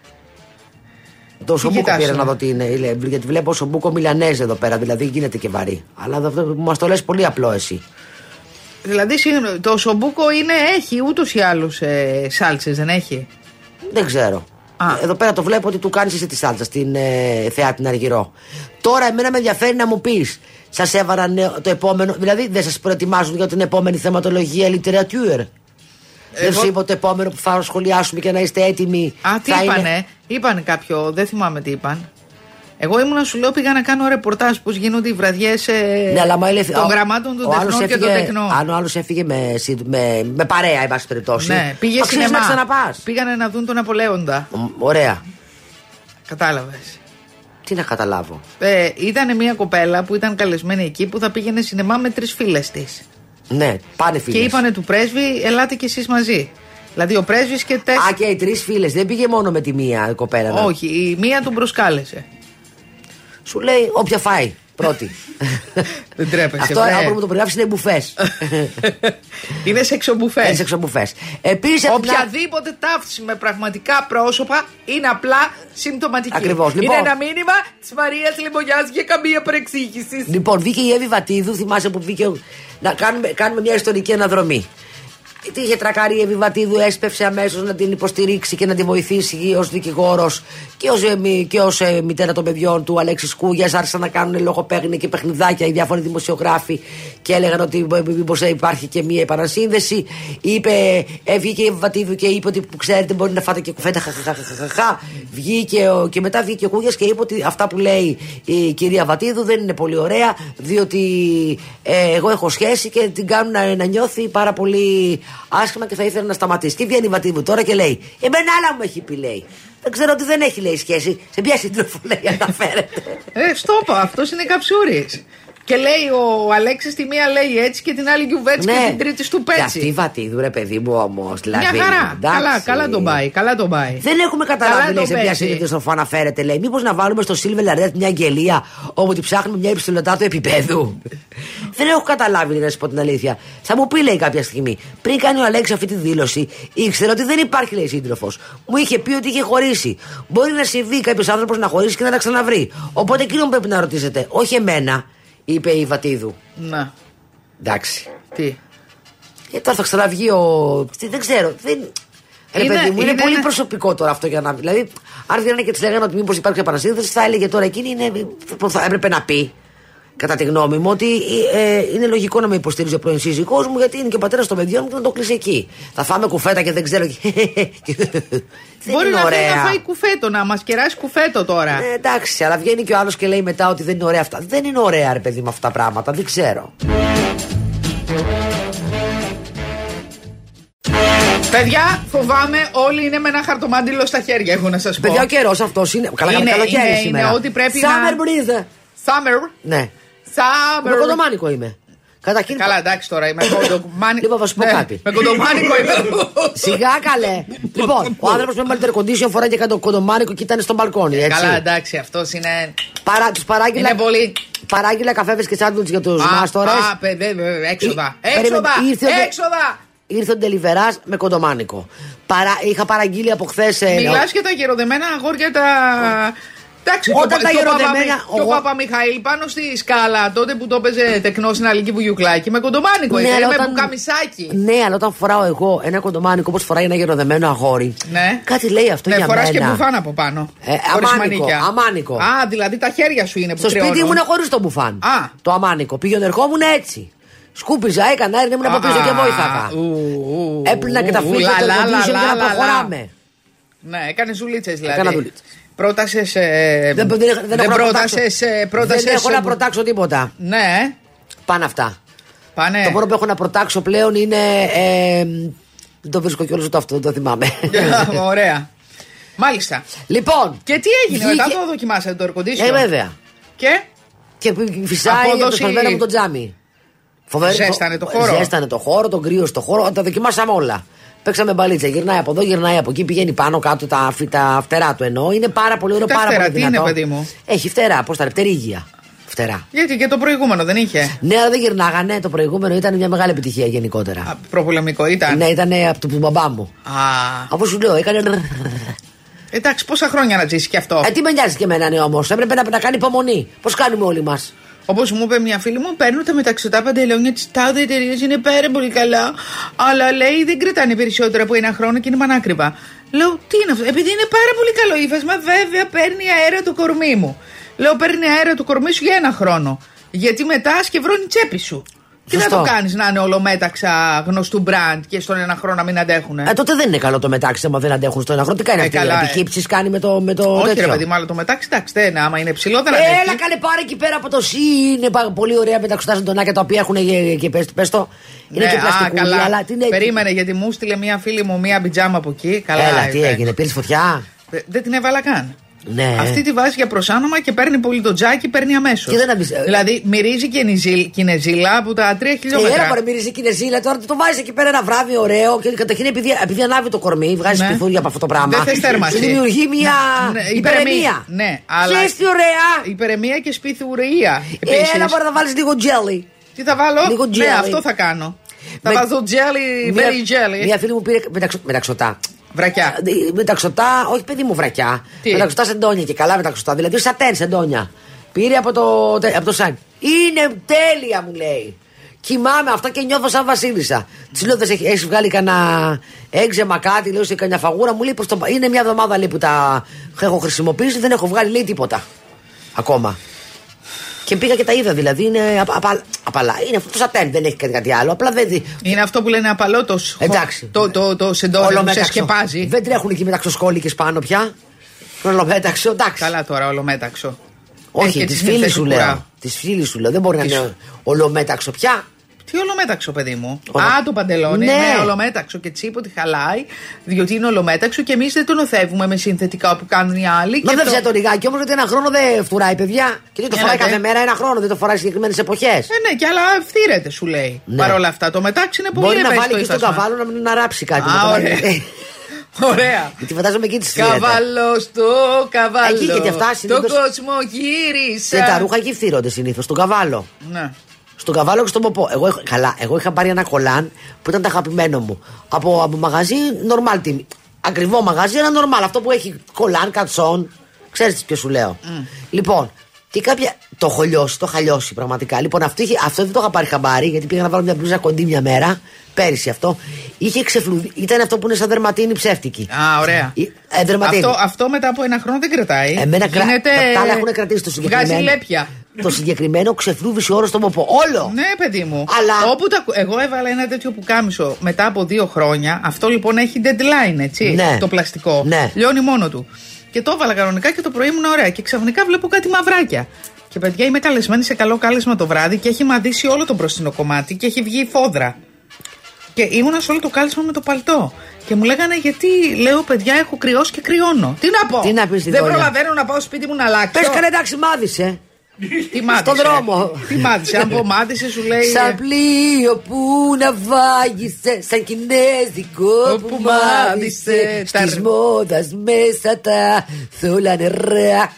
Το Σομπούκο κοιτάς, πήρα ε; να δω τι είναι. λέ- Γιατί βλέπω Σομπούκο Μιλανέζ εδώ πέρα, δηλαδή γίνεται και βαρύ. Αλλά αυτό μας το λες πολύ απλό εσύ. Δηλαδή, συγγνώμη, το σομπούκο είναι, έχει ούτως ή άλλως ε, σάλτσες, δεν έχει; Δεν ξέρω. Α. Εδώ πέρα το βλέπω ότι του κάνεις εσύ τη σάλτσα στην ε, Θεά την Αργυρό. Τώρα, εμένα με ενδιαφέρει να μου πεις, σας έβαλαν ε, το επόμενο. Δηλαδή, δεν σας προετοιμάζουν για την επόμενη θεματολογία literature. Δεν Εγώ- σου είπα το επόμενο που θα σχολιάσουμε και να είστε έτοιμοι. Α, τι θα είπανε. είναι- Είπανε; Κάποιο, δεν θυμάμαι τι είπαν. Εγώ ήμουν, σου λέω, πήγα να κάνω ρεπορτάζ πώς γίνονται οι βραδιές ε, Ναι, αλλά μα έλεγε- των ο- γραμμάτων των ο άλλος τεχνών και των έφυγε- τεχνών. Αν ο άλλος έφυγε με, συ- με, με παρέα, εν πάση περιπτώσει. Ναι, πήγε αξίζει σινεμά. να ξαναπάς. Πήγανε να δουν τον Απολέοντα. Ωραία. Κατάλαβες. Τι να καταλάβω. Ε, ήταν μια κοπέλα που ήταν καλεσμένη εκεί που θα πήγαινε σινεμά με τρεις φίλες της. Ναι, πάνε φίλες. Και είπανε του πρέσβη, ελάτε κι εσείς μαζί. Δηλαδή ο πρέσβης και τέσσερα. Α, και οι τρεις φίλες. Δεν πήγε μόνο με τη μία η κοπέλα. να- Όχι, η μία τον προσκάλεσε. Σου λέει όποια φάει. Πρώτη. Δεν τρέπεσαι. Αυτό βρε. αν μου το περιγράψεις είναι μπουφές. είναι σεξομπουφέ. Είναι σεξομπουφέ. Επίσης. Οποιαδήποτε ταύτιση με πραγματικά πρόσωπα είναι απλά συμπτωματική. Ακριβώς, λοιπόν. Είναι ένα μήνυμα της Μαρίας Λιμπογιάς για καμία παρεξήγηση. Λοιπόν, βγήκε η Εύη Βατίδου, θυμάσαι που βγήκε. Να κάνουμε, κάνουμε μια ιστορική αναδρομή. Τι είχε τρακάρει η Εύη Βατίδου, έσπευσε αμέσως να την υποστηρίξει και να τη βοηθήσει ως δικηγόρος και ως και ως, ε, μητέρα των παιδιών του Αλέξη Κούγια. Άρχισαν να κάνουν λογοπαίγνια και παιχνιδάκια οι διάφοροι δημοσιογράφοι και έλεγαν ότι μήπως υπάρχει και μια επανασύνδεση. Είπε, ε, βγήκε η Εύη Βατίδου και είπε ότι που ξέρετε μπορεί να φάτε και κουφέτα. Χαχαχαχαχαχα. Βγήκε ο, και μετά βγήκε ο Κούγιας και είπε ότι αυτά που λέει η κυρία Βατίδου δεν είναι πολύ ωραία, διότι ε, εγώ έχω σχέση και την κάνουν να, να νιώθει πάρα πολύ άσχημα και θα ήθελα να σταματήσει. Και βγαίνει η Βατίδου τώρα και λέει: Εμένα άλλα μου έχει πει, λέει. Δεν ξέρω ότι δεν έχει, λέει, σχέση. Σε ποια σύντροφο, λέει, αναφέρεται. Ε, στόπα, αυτός είναι καψούρης. Και λέει ο Αλέξης τη μία λέει έτσι και την άλλη γιουβέτσι και την τρίτη του Και αυτή η πέτσι. Βατίδου, ρε παιδί μου, όμως. Δηλαδή, Μια χαρά. εντάξει. Καλά, καλά τον πάει. Καλά τον πάει. Δεν έχουμε Καλά καταλάβει λέει, τον σε ποια παίζει. σύντροφο αναφέρεται. Λέει, μήπως να βάλουμε στο Silver Lariat μια αγγελία όπου τη ψάχνουμε μια υψηλωτά του επίπεδου; Δεν έχω καταλάβει, λέει, να σου πω την αλήθεια. Θα μου πει, λέει, κάποια στιγμή, πριν κάνει ο Αλέξη αυτή τη δήλωση, ήξερε ότι δεν υπάρχει, λέει, σύντροφος. Μου είχε πει ότι είχε χωρίσει. Μπορεί να συμβεί κάποιος άνθρωπος να χωρίσει και να τα ξαναβρει. Οπότε εκείνον πρέπει να ρωτήσετε, όχι εμένα, είπε η Βατίδου. Να. Εντάξει. Τι; Ε, τώρα θα ξαναβγεί ο. τι, Δεν ξέρω. Δεν... Ρε Είναι- παιδί μου, είναι, είναι πολύ ένα- προσωπικό τώρα αυτό για να. Δηλαδή, αν βγαίνανε και της λέγανε ότι μήπως υπάρξει επανασύνδεσης, θα έλεγε τώρα εκείνη είναι, θα έπρεπε να πει, κατά τη γνώμη μου, ότι ε, είναι λογικό να με υποστηρίζει ο πρώην σύζυγός μου, γιατί είναι και ο πατέρας των παιδιών μου και να το κλείσει εκεί. Θα φάμε κουφέτα και δεν ξέρω. δεν Μπορεί είναι να ωραία. θέλει να φάει κουφέτο, να μας κεράσει κουφέτο τώρα. Ε, εντάξει, αλλά βγαίνει και ο άλλος και λέει μετά ότι δεν είναι ωραία αυτά. Δεν είναι ωραία, ρε παιδί μου, αυτά τα πράγματα. Δεν ξέρω. Παιδιά, φοβάμαι όλοι είναι με ένα χαρτομάντιλο στα χέρια, έχω να σας πω. Παιδιά, ο καιρός αυτός είναι. Καλά, Είναι- είναι, καλοκαίρι είναι- σήμερα. είναι ό,τι πρέπει Summer να- breeze. Summer. Ναι. Summer. Με κοντομάνικο είμαι. Καταρχήν. Καλά, εντάξει τώρα είμαι κοντομάνικο. Λοιπόν, θα σου πω Ναι, κάτι. Με κοντομάνικο είμαι. Σιγά καλέ. λοιπόν, ο άνθρωπος με μεγαλύτερο κοντίσιο φοράει και κάτω κοντομάνικο και ήταν στο μπαλκόνι. Έτσι. Καλά, εντάξει, αυτός είναι. Παρά, τους παράγγειλα, Είναι πολύ. παράγγειλα καφέδε και σάντουιτς για τους μάστορε. Α, παιδε, ε, έξοδα. Ε, Έξοδα. περίμενε, ήρθε ο- Έξοδα. Ήρθε ο Ντελιβεράς με κοντομάνικο. Παρά, είχα παραγγείλει από χθες. Μιλάς για τα γεροδεμένα αγόρια τα. Εντάξει, Όταν και ο- τα και ο γεροδεμένα, Παπαμι- Και ο εγώ- Παπαμιχαήλ πάνω στη σκάλα τότε που το έπαιζε τεκνό στην Αλική Βουγιουκλάκη με κοντομάνικο. Ναι, Ναι, αλλά με όταν- μπουκαμισάκι. Ναι, αλλά όταν φοράω εγώ ένα κοντομάνικο όπως φοράει ένα γεροδεμένο αγόρι. Ναι. Κάτι λέει αυτό ναι, για φοράς μένα. και μπουφάν από πάνω. Ε, χωρίς αμάνικο, μανίκια. αμάνικο. Α, δηλαδή τα χέρια σου είναι που Στο σπίτι τριώνουν. ήμουν χωρίς το μπουφάν. Α. Το αμάνικο. Πήγαινε, ερχόμουν έτσι. Σκούπιζα, έκανα, έρνε ήμουν από πίσω και βοήθακα. Έπλυνα και τα φύλλα Λα, του λα, air condition λα, για λα, να λα, προχωράμε. Ναι, έκανε δουλίτσε δηλαδή. Έκανα δουλίτσες. Πρότασες. Δεν, δεν, δεν, δεν έχω να πρότασες, προτάξω. ε, πρότασες, δεν έχω ε, να προτάξω τίποτα. Ναι, Πάνε αυτά. πάνε. Το μόνο που έχω να προτάξω πλέον είναι. Ε, δεν το βρίσκω κιόλας ούτε αυτό, δεν το θυμάμαι. Ωραία. Μάλιστα. λοιπόν. Και τι έγινε, βγήκε- μετά το δοκιμάσατε το air condition. Ε, βέβαια. Και; Και φυσάει Απόδοση- το σπασμένο από το τζάμι. Φοβερή- Ζέστανε το χώρο. Ζέστανε το χώρο, τον κρύο στο χώρο, τα δοκιμάσαμε όλα. Παίξαμε μπαλίτσα, γυρνάει από εδώ, γυρνάει από εκεί, πηγαίνει πάνω κάτω τα, αφι- τα φτερά του εννοώ. Είναι πάρα πολύ ωραίο, Τα πάρα φτερά, πολύ τι είναι, δυνατό. παιδί μου; Έχει φτερά, πώς τα λέει, πτερίγια. Φτερά. Γιατί και το προηγούμενο δεν είχε. Ναι, αλλά δεν γυρνάγανε. Το προηγούμενο ήταν μια μεγάλη επιτυχία γενικότερα. Α, προπολεμικό ήταν. Ναι, ήταν από τον μπαμπά μου. Α, Αφού σου λέω, έκανε. εντάξει, πόσα χρόνια να ζήσει κι αυτό. Ε, τι με νοιάζει και εμένα, ναι, όμω. Έπρεπε να, να κάνει υπομονή. Πώ κάνουμε όλοι μα. Όπως μου είπε μια φίλη μου, παίρνουν τα μεταξωτά παντελόνια τη τάδε εταιρεία, είναι πάρα πολύ καλά. Αλλά λέει δεν κρατάνε περισσότερα από ένα χρόνο και είναι πανάκριβα. Λέω, τι είναι αυτό, επειδή είναι πάρα πολύ καλό ύφασμα, βέβαια παίρνει αέρα το κορμί μου. Λέω, παίρνει αέρα το κορμί σου για ένα χρόνο. Γιατί μετά σκευρώνει η τσέπη σου. Τι να Σωστό. το κάνεις να είναι ολομέταξα γνωστού μπραντ και στον ένα χρόνο να μην αντέχουν. Ε, τότε δεν είναι καλό το μετάξι, άμα δεν αντέχουν στο ένα χρόνο. Τι κάνει Ε, αυτή καλά, η ε. αντικύψη, κάνει με το, με το Όχι, τέτοιο; ρε παιδί μου, αλλά το μετάξι, εντάξει, δεν είναι. Άμα είναι ψηλό, δεν Έλα, αντέχει. κάνε πάρε εκεί πέρα από το ΣΥ. Είναι πα- πολύ ωραία μεταξωτά ζωντανάκια τα οποία έχουν και, και πες, πες το. Είναι Ναι, και α, πλαστικούλια, καλά. αλλά τι είναι. Περίμενε γιατί μου στείλε μια φίλη μου μια πιτζάμα από εκεί. Καλά, Έλα, τι είπε. έγινε, πήρες φωτιά; Ε, Δεν την έβαλα καν. Ναι. Αυτή τη βάζει για προσάνομα και παίρνει πολύ το τζάκι, παίρνει αμέσως. Και δεν αμπισ- ε, Δηλαδή μυρίζει και νιζίλ- κινεζίλα από τα 3 Ε, χιλιόμετρα. Έλα, μπορεί μυρίζει κινεζίλα τώρα το βάζει εκεί πέρα ένα βράδυ ωραίο και καταρχήν επειδή, επειδή ανάβει το κορμί, βγάζει Ναι. ναι. από αυτό το πράγμα. Δεν θες θέρμανση. Σου δημιουργεί μια Ναι, υπερεμία. Ναι, αλλά. Ξέρεις τι ωραία. Υπερεμία και σπιθουρία. Επίσης. Έλα, μπορεί να βάλεις λίγο τζέλι. Τι θα βάλω, λίγο Ναι, jelly. αυτό θα κάνω. Θα Με- βάζω jelly, Μια- very jelly. Μια φίλη μου πήρε μεταξω, μεταξωτά. Βρακιά. Ε, Μεταξωτά, όχι παιδί μου βρακιά. Τι; Μεταξωτά σεντόνια και καλά μεταξωτά. Δηλαδή σατέν σεντόνια. Πήρε από το, τε- από το σαν. Είναι τέλεια μου λέει. Κοιμάμαι αυτά και νιώθω σαν Βασίλισσα. Της λέω, δεν έχεις βγάλει κανένα έξεμα κάτι, λέω σε κανένα φαγούρα. Μου λέει πως το, είναι μια εβδομάδα λέει, που τα έχω χρησιμοποιήσει, δεν έχω βγάλει λέει τίποτα. Ακόμα. Και πήγα και τα είδα δηλαδή. Είναι απα, απα- απαλά. Είναι αυτό το σατέν, δεν έχει κάτι, κάτι άλλο. Απλά δεν. δει- Είναι αυτό που λένε απαλό το, σχο- Εντάξει. το, το, το σεντόνι που σε Ολομέταξο. σκεπάζει. Δεν τρέχουν εκεί μεταξοσκόλικε πάνω πια. Ολομέταξο, εντάξει. Καλά τώρα, ολομέταξο. Έχει Όχι, και της τις φίλης νύχτες σου του λέω. κουρά. Της φίλης σου λέω. Δεν μπορεί να Τι είναι σου- ολομέταξο πια. Τι ολομέταξο, παιδί μου. Ολο- Α, το παντελόνι. Ναι. Ναι, ολομέταξο. Και τσίπο τη χαλάει, διότι είναι ολομέταξο και εμείς δεν τον οθεύουμε με συνθετικά που κάνουν οι άλλοι. Μα και δεν το- ψάει το λιγάκι όμως γιατί ένα χρόνο δεν φτουράει, παιδιά. Και δεν το Έλα, φοράει δε. κάθε μέρα ένα χρόνο, δεν το φοράει συγκεκριμένες εποχές. Ε, ναι, και αλλά ευθύρεται, σου λέει. Ναι. Παρ' όλα αυτά, το μετάξι είναι πολύ Μπορεί να ευαίσθητο βάλει και στον ύφασμα. καβάλο να μην αναράψει κάτι. Α, με το ωραία. μαγνη- Ωραία. Γιατί φαντάζομαι εκεί τη φύρεται. Καβάλος στο καβάλο. Εκεί και κι αυτά Το συνήθως- κόσμο γύρισα. Και τα ρούχα εκεί φθύρονται συνήθως, στον καβάλο. Ναι. Στον καβάλο και στον ποπό. Εγώ, είχα- καλά, εγώ είχα πάρει ένα κολάν που ήταν το αγαπημένο μου. Από, από μαγαζί normal τιμή. Ακριβό μαγαζί, ένα normal. Αυτό που έχει κολάν, κατσόν. Ξέρεις ποιο σου λέω. Λοιπόν, και κάποια. Το έχω λιώσει, το είχα λιώσει πραγματικά. Λοιπόν, αυτό, είχε, αυτό δεν το είχα πάρει χαμπάρι γιατί πήγα να βάλω μια μπλούζα κοντή μια μέρα. Πέρυσι αυτό. Είχε ξεφλουδί. Ήταν αυτό που είναι σαν δερματίνη ψεύτικη. Α, ωραία. Ε, δερματίνη. Αυτό, αυτό μετά από ένα χρόνο δεν κρατάει. Εμένα κρα... Γίνεται... τα, τα άλλα έχουν κρατήσει το συγκεκριμένο. Βγάζει λέπια. Το συγκεκριμένο ξεφλούβησε όλο στον ποπό. Όλο! Ναι, παιδί μου. Αλλά- Όπου τα... Εγώ έβαλα ένα τέτοιο που κάμισο μετά από δύο χρόνια. Αυτό λοιπόν έχει deadline, έτσι. Ναι. Το πλαστικό. Ναι. Λιώνει μόνο του. Και το έβαλα κανονικά και το πρωί ήμουν ωραία. Και ξαφνικά βλέπω κάτι μαυράκια. Και παιδιά είμαι καλεσμένη σε καλό κάλεσμα το βράδυ και έχει μαντήσει όλο το μπροστινό κομμάτι και έχει βγει η φόδρα. Και ήμουνα σε όλο το κάλεσμα με το παλτό. Και μου λέγανε γιατί λέω παιδιά έχω κρυώσει και κρυώνω. Τι να πω. Τι να πεις, Δεν Δόλια. προλαβαίνω να πάω σπίτι μου να αλλάξω. Πες κανένα εντάξει, μάδισε. Τι μάτισε. στον δρόμο. Τι μάτισε. Αν πω μάτισε σου λέει. Σαν πλοίο που να βάγισε, σαν κινέζικο Όπου που μάδισε, μάδισε. τα Τη ρ- μόδας μέσα τα θόλα νερά.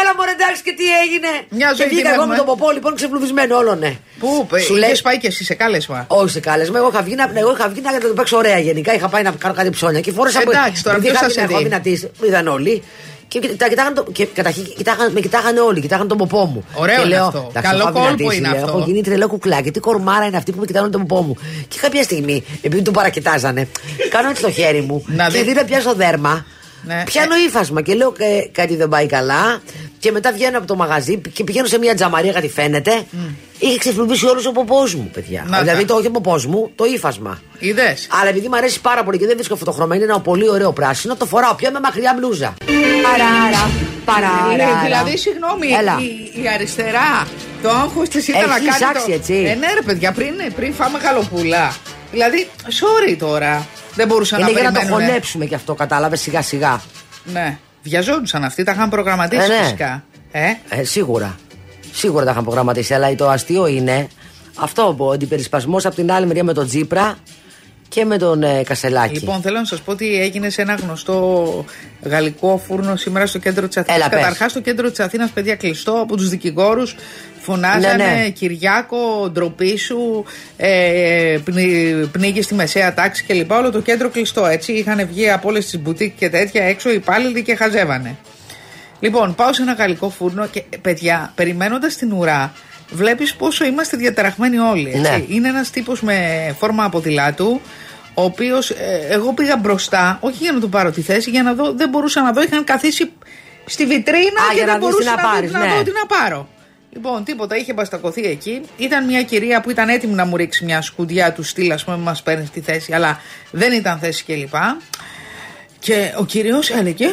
Έλα μωρέ εντάξει και τι έγινε. Μια ζωή και την βγήκα εγώ έχουμε. με τον ποπό λοιπόν ξεφλουδισμένο όλο ναι. Πού, Σου λέει- είχε πάει και εσύ σε κάλεσμα; Όχι σε κάλεσμα, εγώ είχα βγει να, εγώ είχα βγει να το παίξω ωραία γενικά. Είχα πάει να κάνω κάτι ψώνια και φόρεσα Εντάξει, τώρα επειδή ποιος είχα θα την σε έχω δει; δυνατή. Με είδαν όλοι. Και κοιτά- κοιτάγαν το, και καταρχήν κοιτάγαν, με κοιτάγανε όλοι, κοιτάγαν τον ποπό μου. Ωραίο και είναι λέω, αυτό. «Εντάξει, Καλό έχω κόλπο δυνατήσει», είναι λέω, αυτό. Έχω γίνει τρελό κουκλάκι. Τι κορμάρα είναι αυτή που με κοιτάγανε τον ποπό μου. Και κάποια στιγμή, επειδή τον παρακοιτάζανε, κάνω έτσι το χέρι μου Να και δει. δει να πιάσω δέρμα. Ναι. Πιάνω ύφασμα και λέω «Ε, κάτι δεν πάει καλά. Και μετά βγαίνω από το μαγαζί και πηγαίνω σε μια τζαμαρία, κάτι φαίνεται. Είχε ξεφλουδίσει όλος ο ποπός μου, παιδιά. Να τα. δηλαδή το όχι ο ποπός μου, το ύφασμα. Είδες. Αλλά επειδή μου αρέσει πάρα πολύ και δεν βρίσκω αυτό το χρώμα, είναι ένα πολύ ωραίο πράσινο, το φοράω πια με μακριά μπλούζα. Παράρα, παράρα. Δηλαδή, συγγνώμη, Έλα. η, η αριστερά, το άγχος της ήταν να Έχει κάνει. ψάξει, το... έτσι. Ε, ναι, ρε παιδιά, πριν, πριν φάμε γαλοπούλα. Δηλαδή, sorry τώρα. Δεν μπορούσαν Είναι να για να το περιμένουν. χωνέψουμε κι αυτό, κατάλαβες σιγά σιγά. Ναι. Βιαζόντουσαν αυτοί, τα είχαν προγραμματίσει Ε, ναι. φυσικά. Ε, Ε, σίγουρα. Σίγουρα τα είχαν προγραμματίσει. Αλλά το αστείο είναι Αυτό ο αντιπερισπασμός από την άλλη μεριά με τον Τζίπρα και με τον ε, Κασελάκη. Λοιπόν, θέλω να σας πω ότι έγινε σε ένα γνωστό γαλλικό φούρνο σήμερα στο κέντρο της Αθήνας. Έλα, πες. Καταρχάς, στο κέντρο της Αθήνας, παιδιά, κλειστό από τους δικηγόρους. Φωνάζανε Ναι, ναι. Κυριάκο, ντροπή σου, ε, πνί, πνίγεις στη μεσαία τάξη κλπ. Όλο το κέντρο κλειστό έτσι. Είχαν βγει από όλες τις μπουτίκ και τέτοια έξω οι υπάλληλοι και χαζεύανε. Λοιπόν, πάω σε ένα γαλλικό φούρνο και ε, παιδιά, περιμένοντας την ουρά, βλέπεις πόσο είμαστε διαταραχμένοι όλοι. Έτσι. Ναι. Είναι ένας τύπος με φόρμα αποδηλάτου, ο οποίος εγώ πήγα μπροστά, όχι για να του πάρω τη θέση, για να δω, δεν μπορούσα να δω, είχαν καθίσει στη βιτρίνα Α, και για δεν να δεις τι μπορούσα να να, δω- πάρεις, να ναι. δω τι να πάρω. Λοιπόν, τίποτα, είχε μπαστακωθεί εκεί. Ήταν μια κυρία που ήταν έτοιμη να μου ρίξει μια σκουντιά του στυλ, ας πούμε, μας παίρνει στη θέση, αλλά δεν ήταν θέση κλπ. Και ο κύριος έλεγε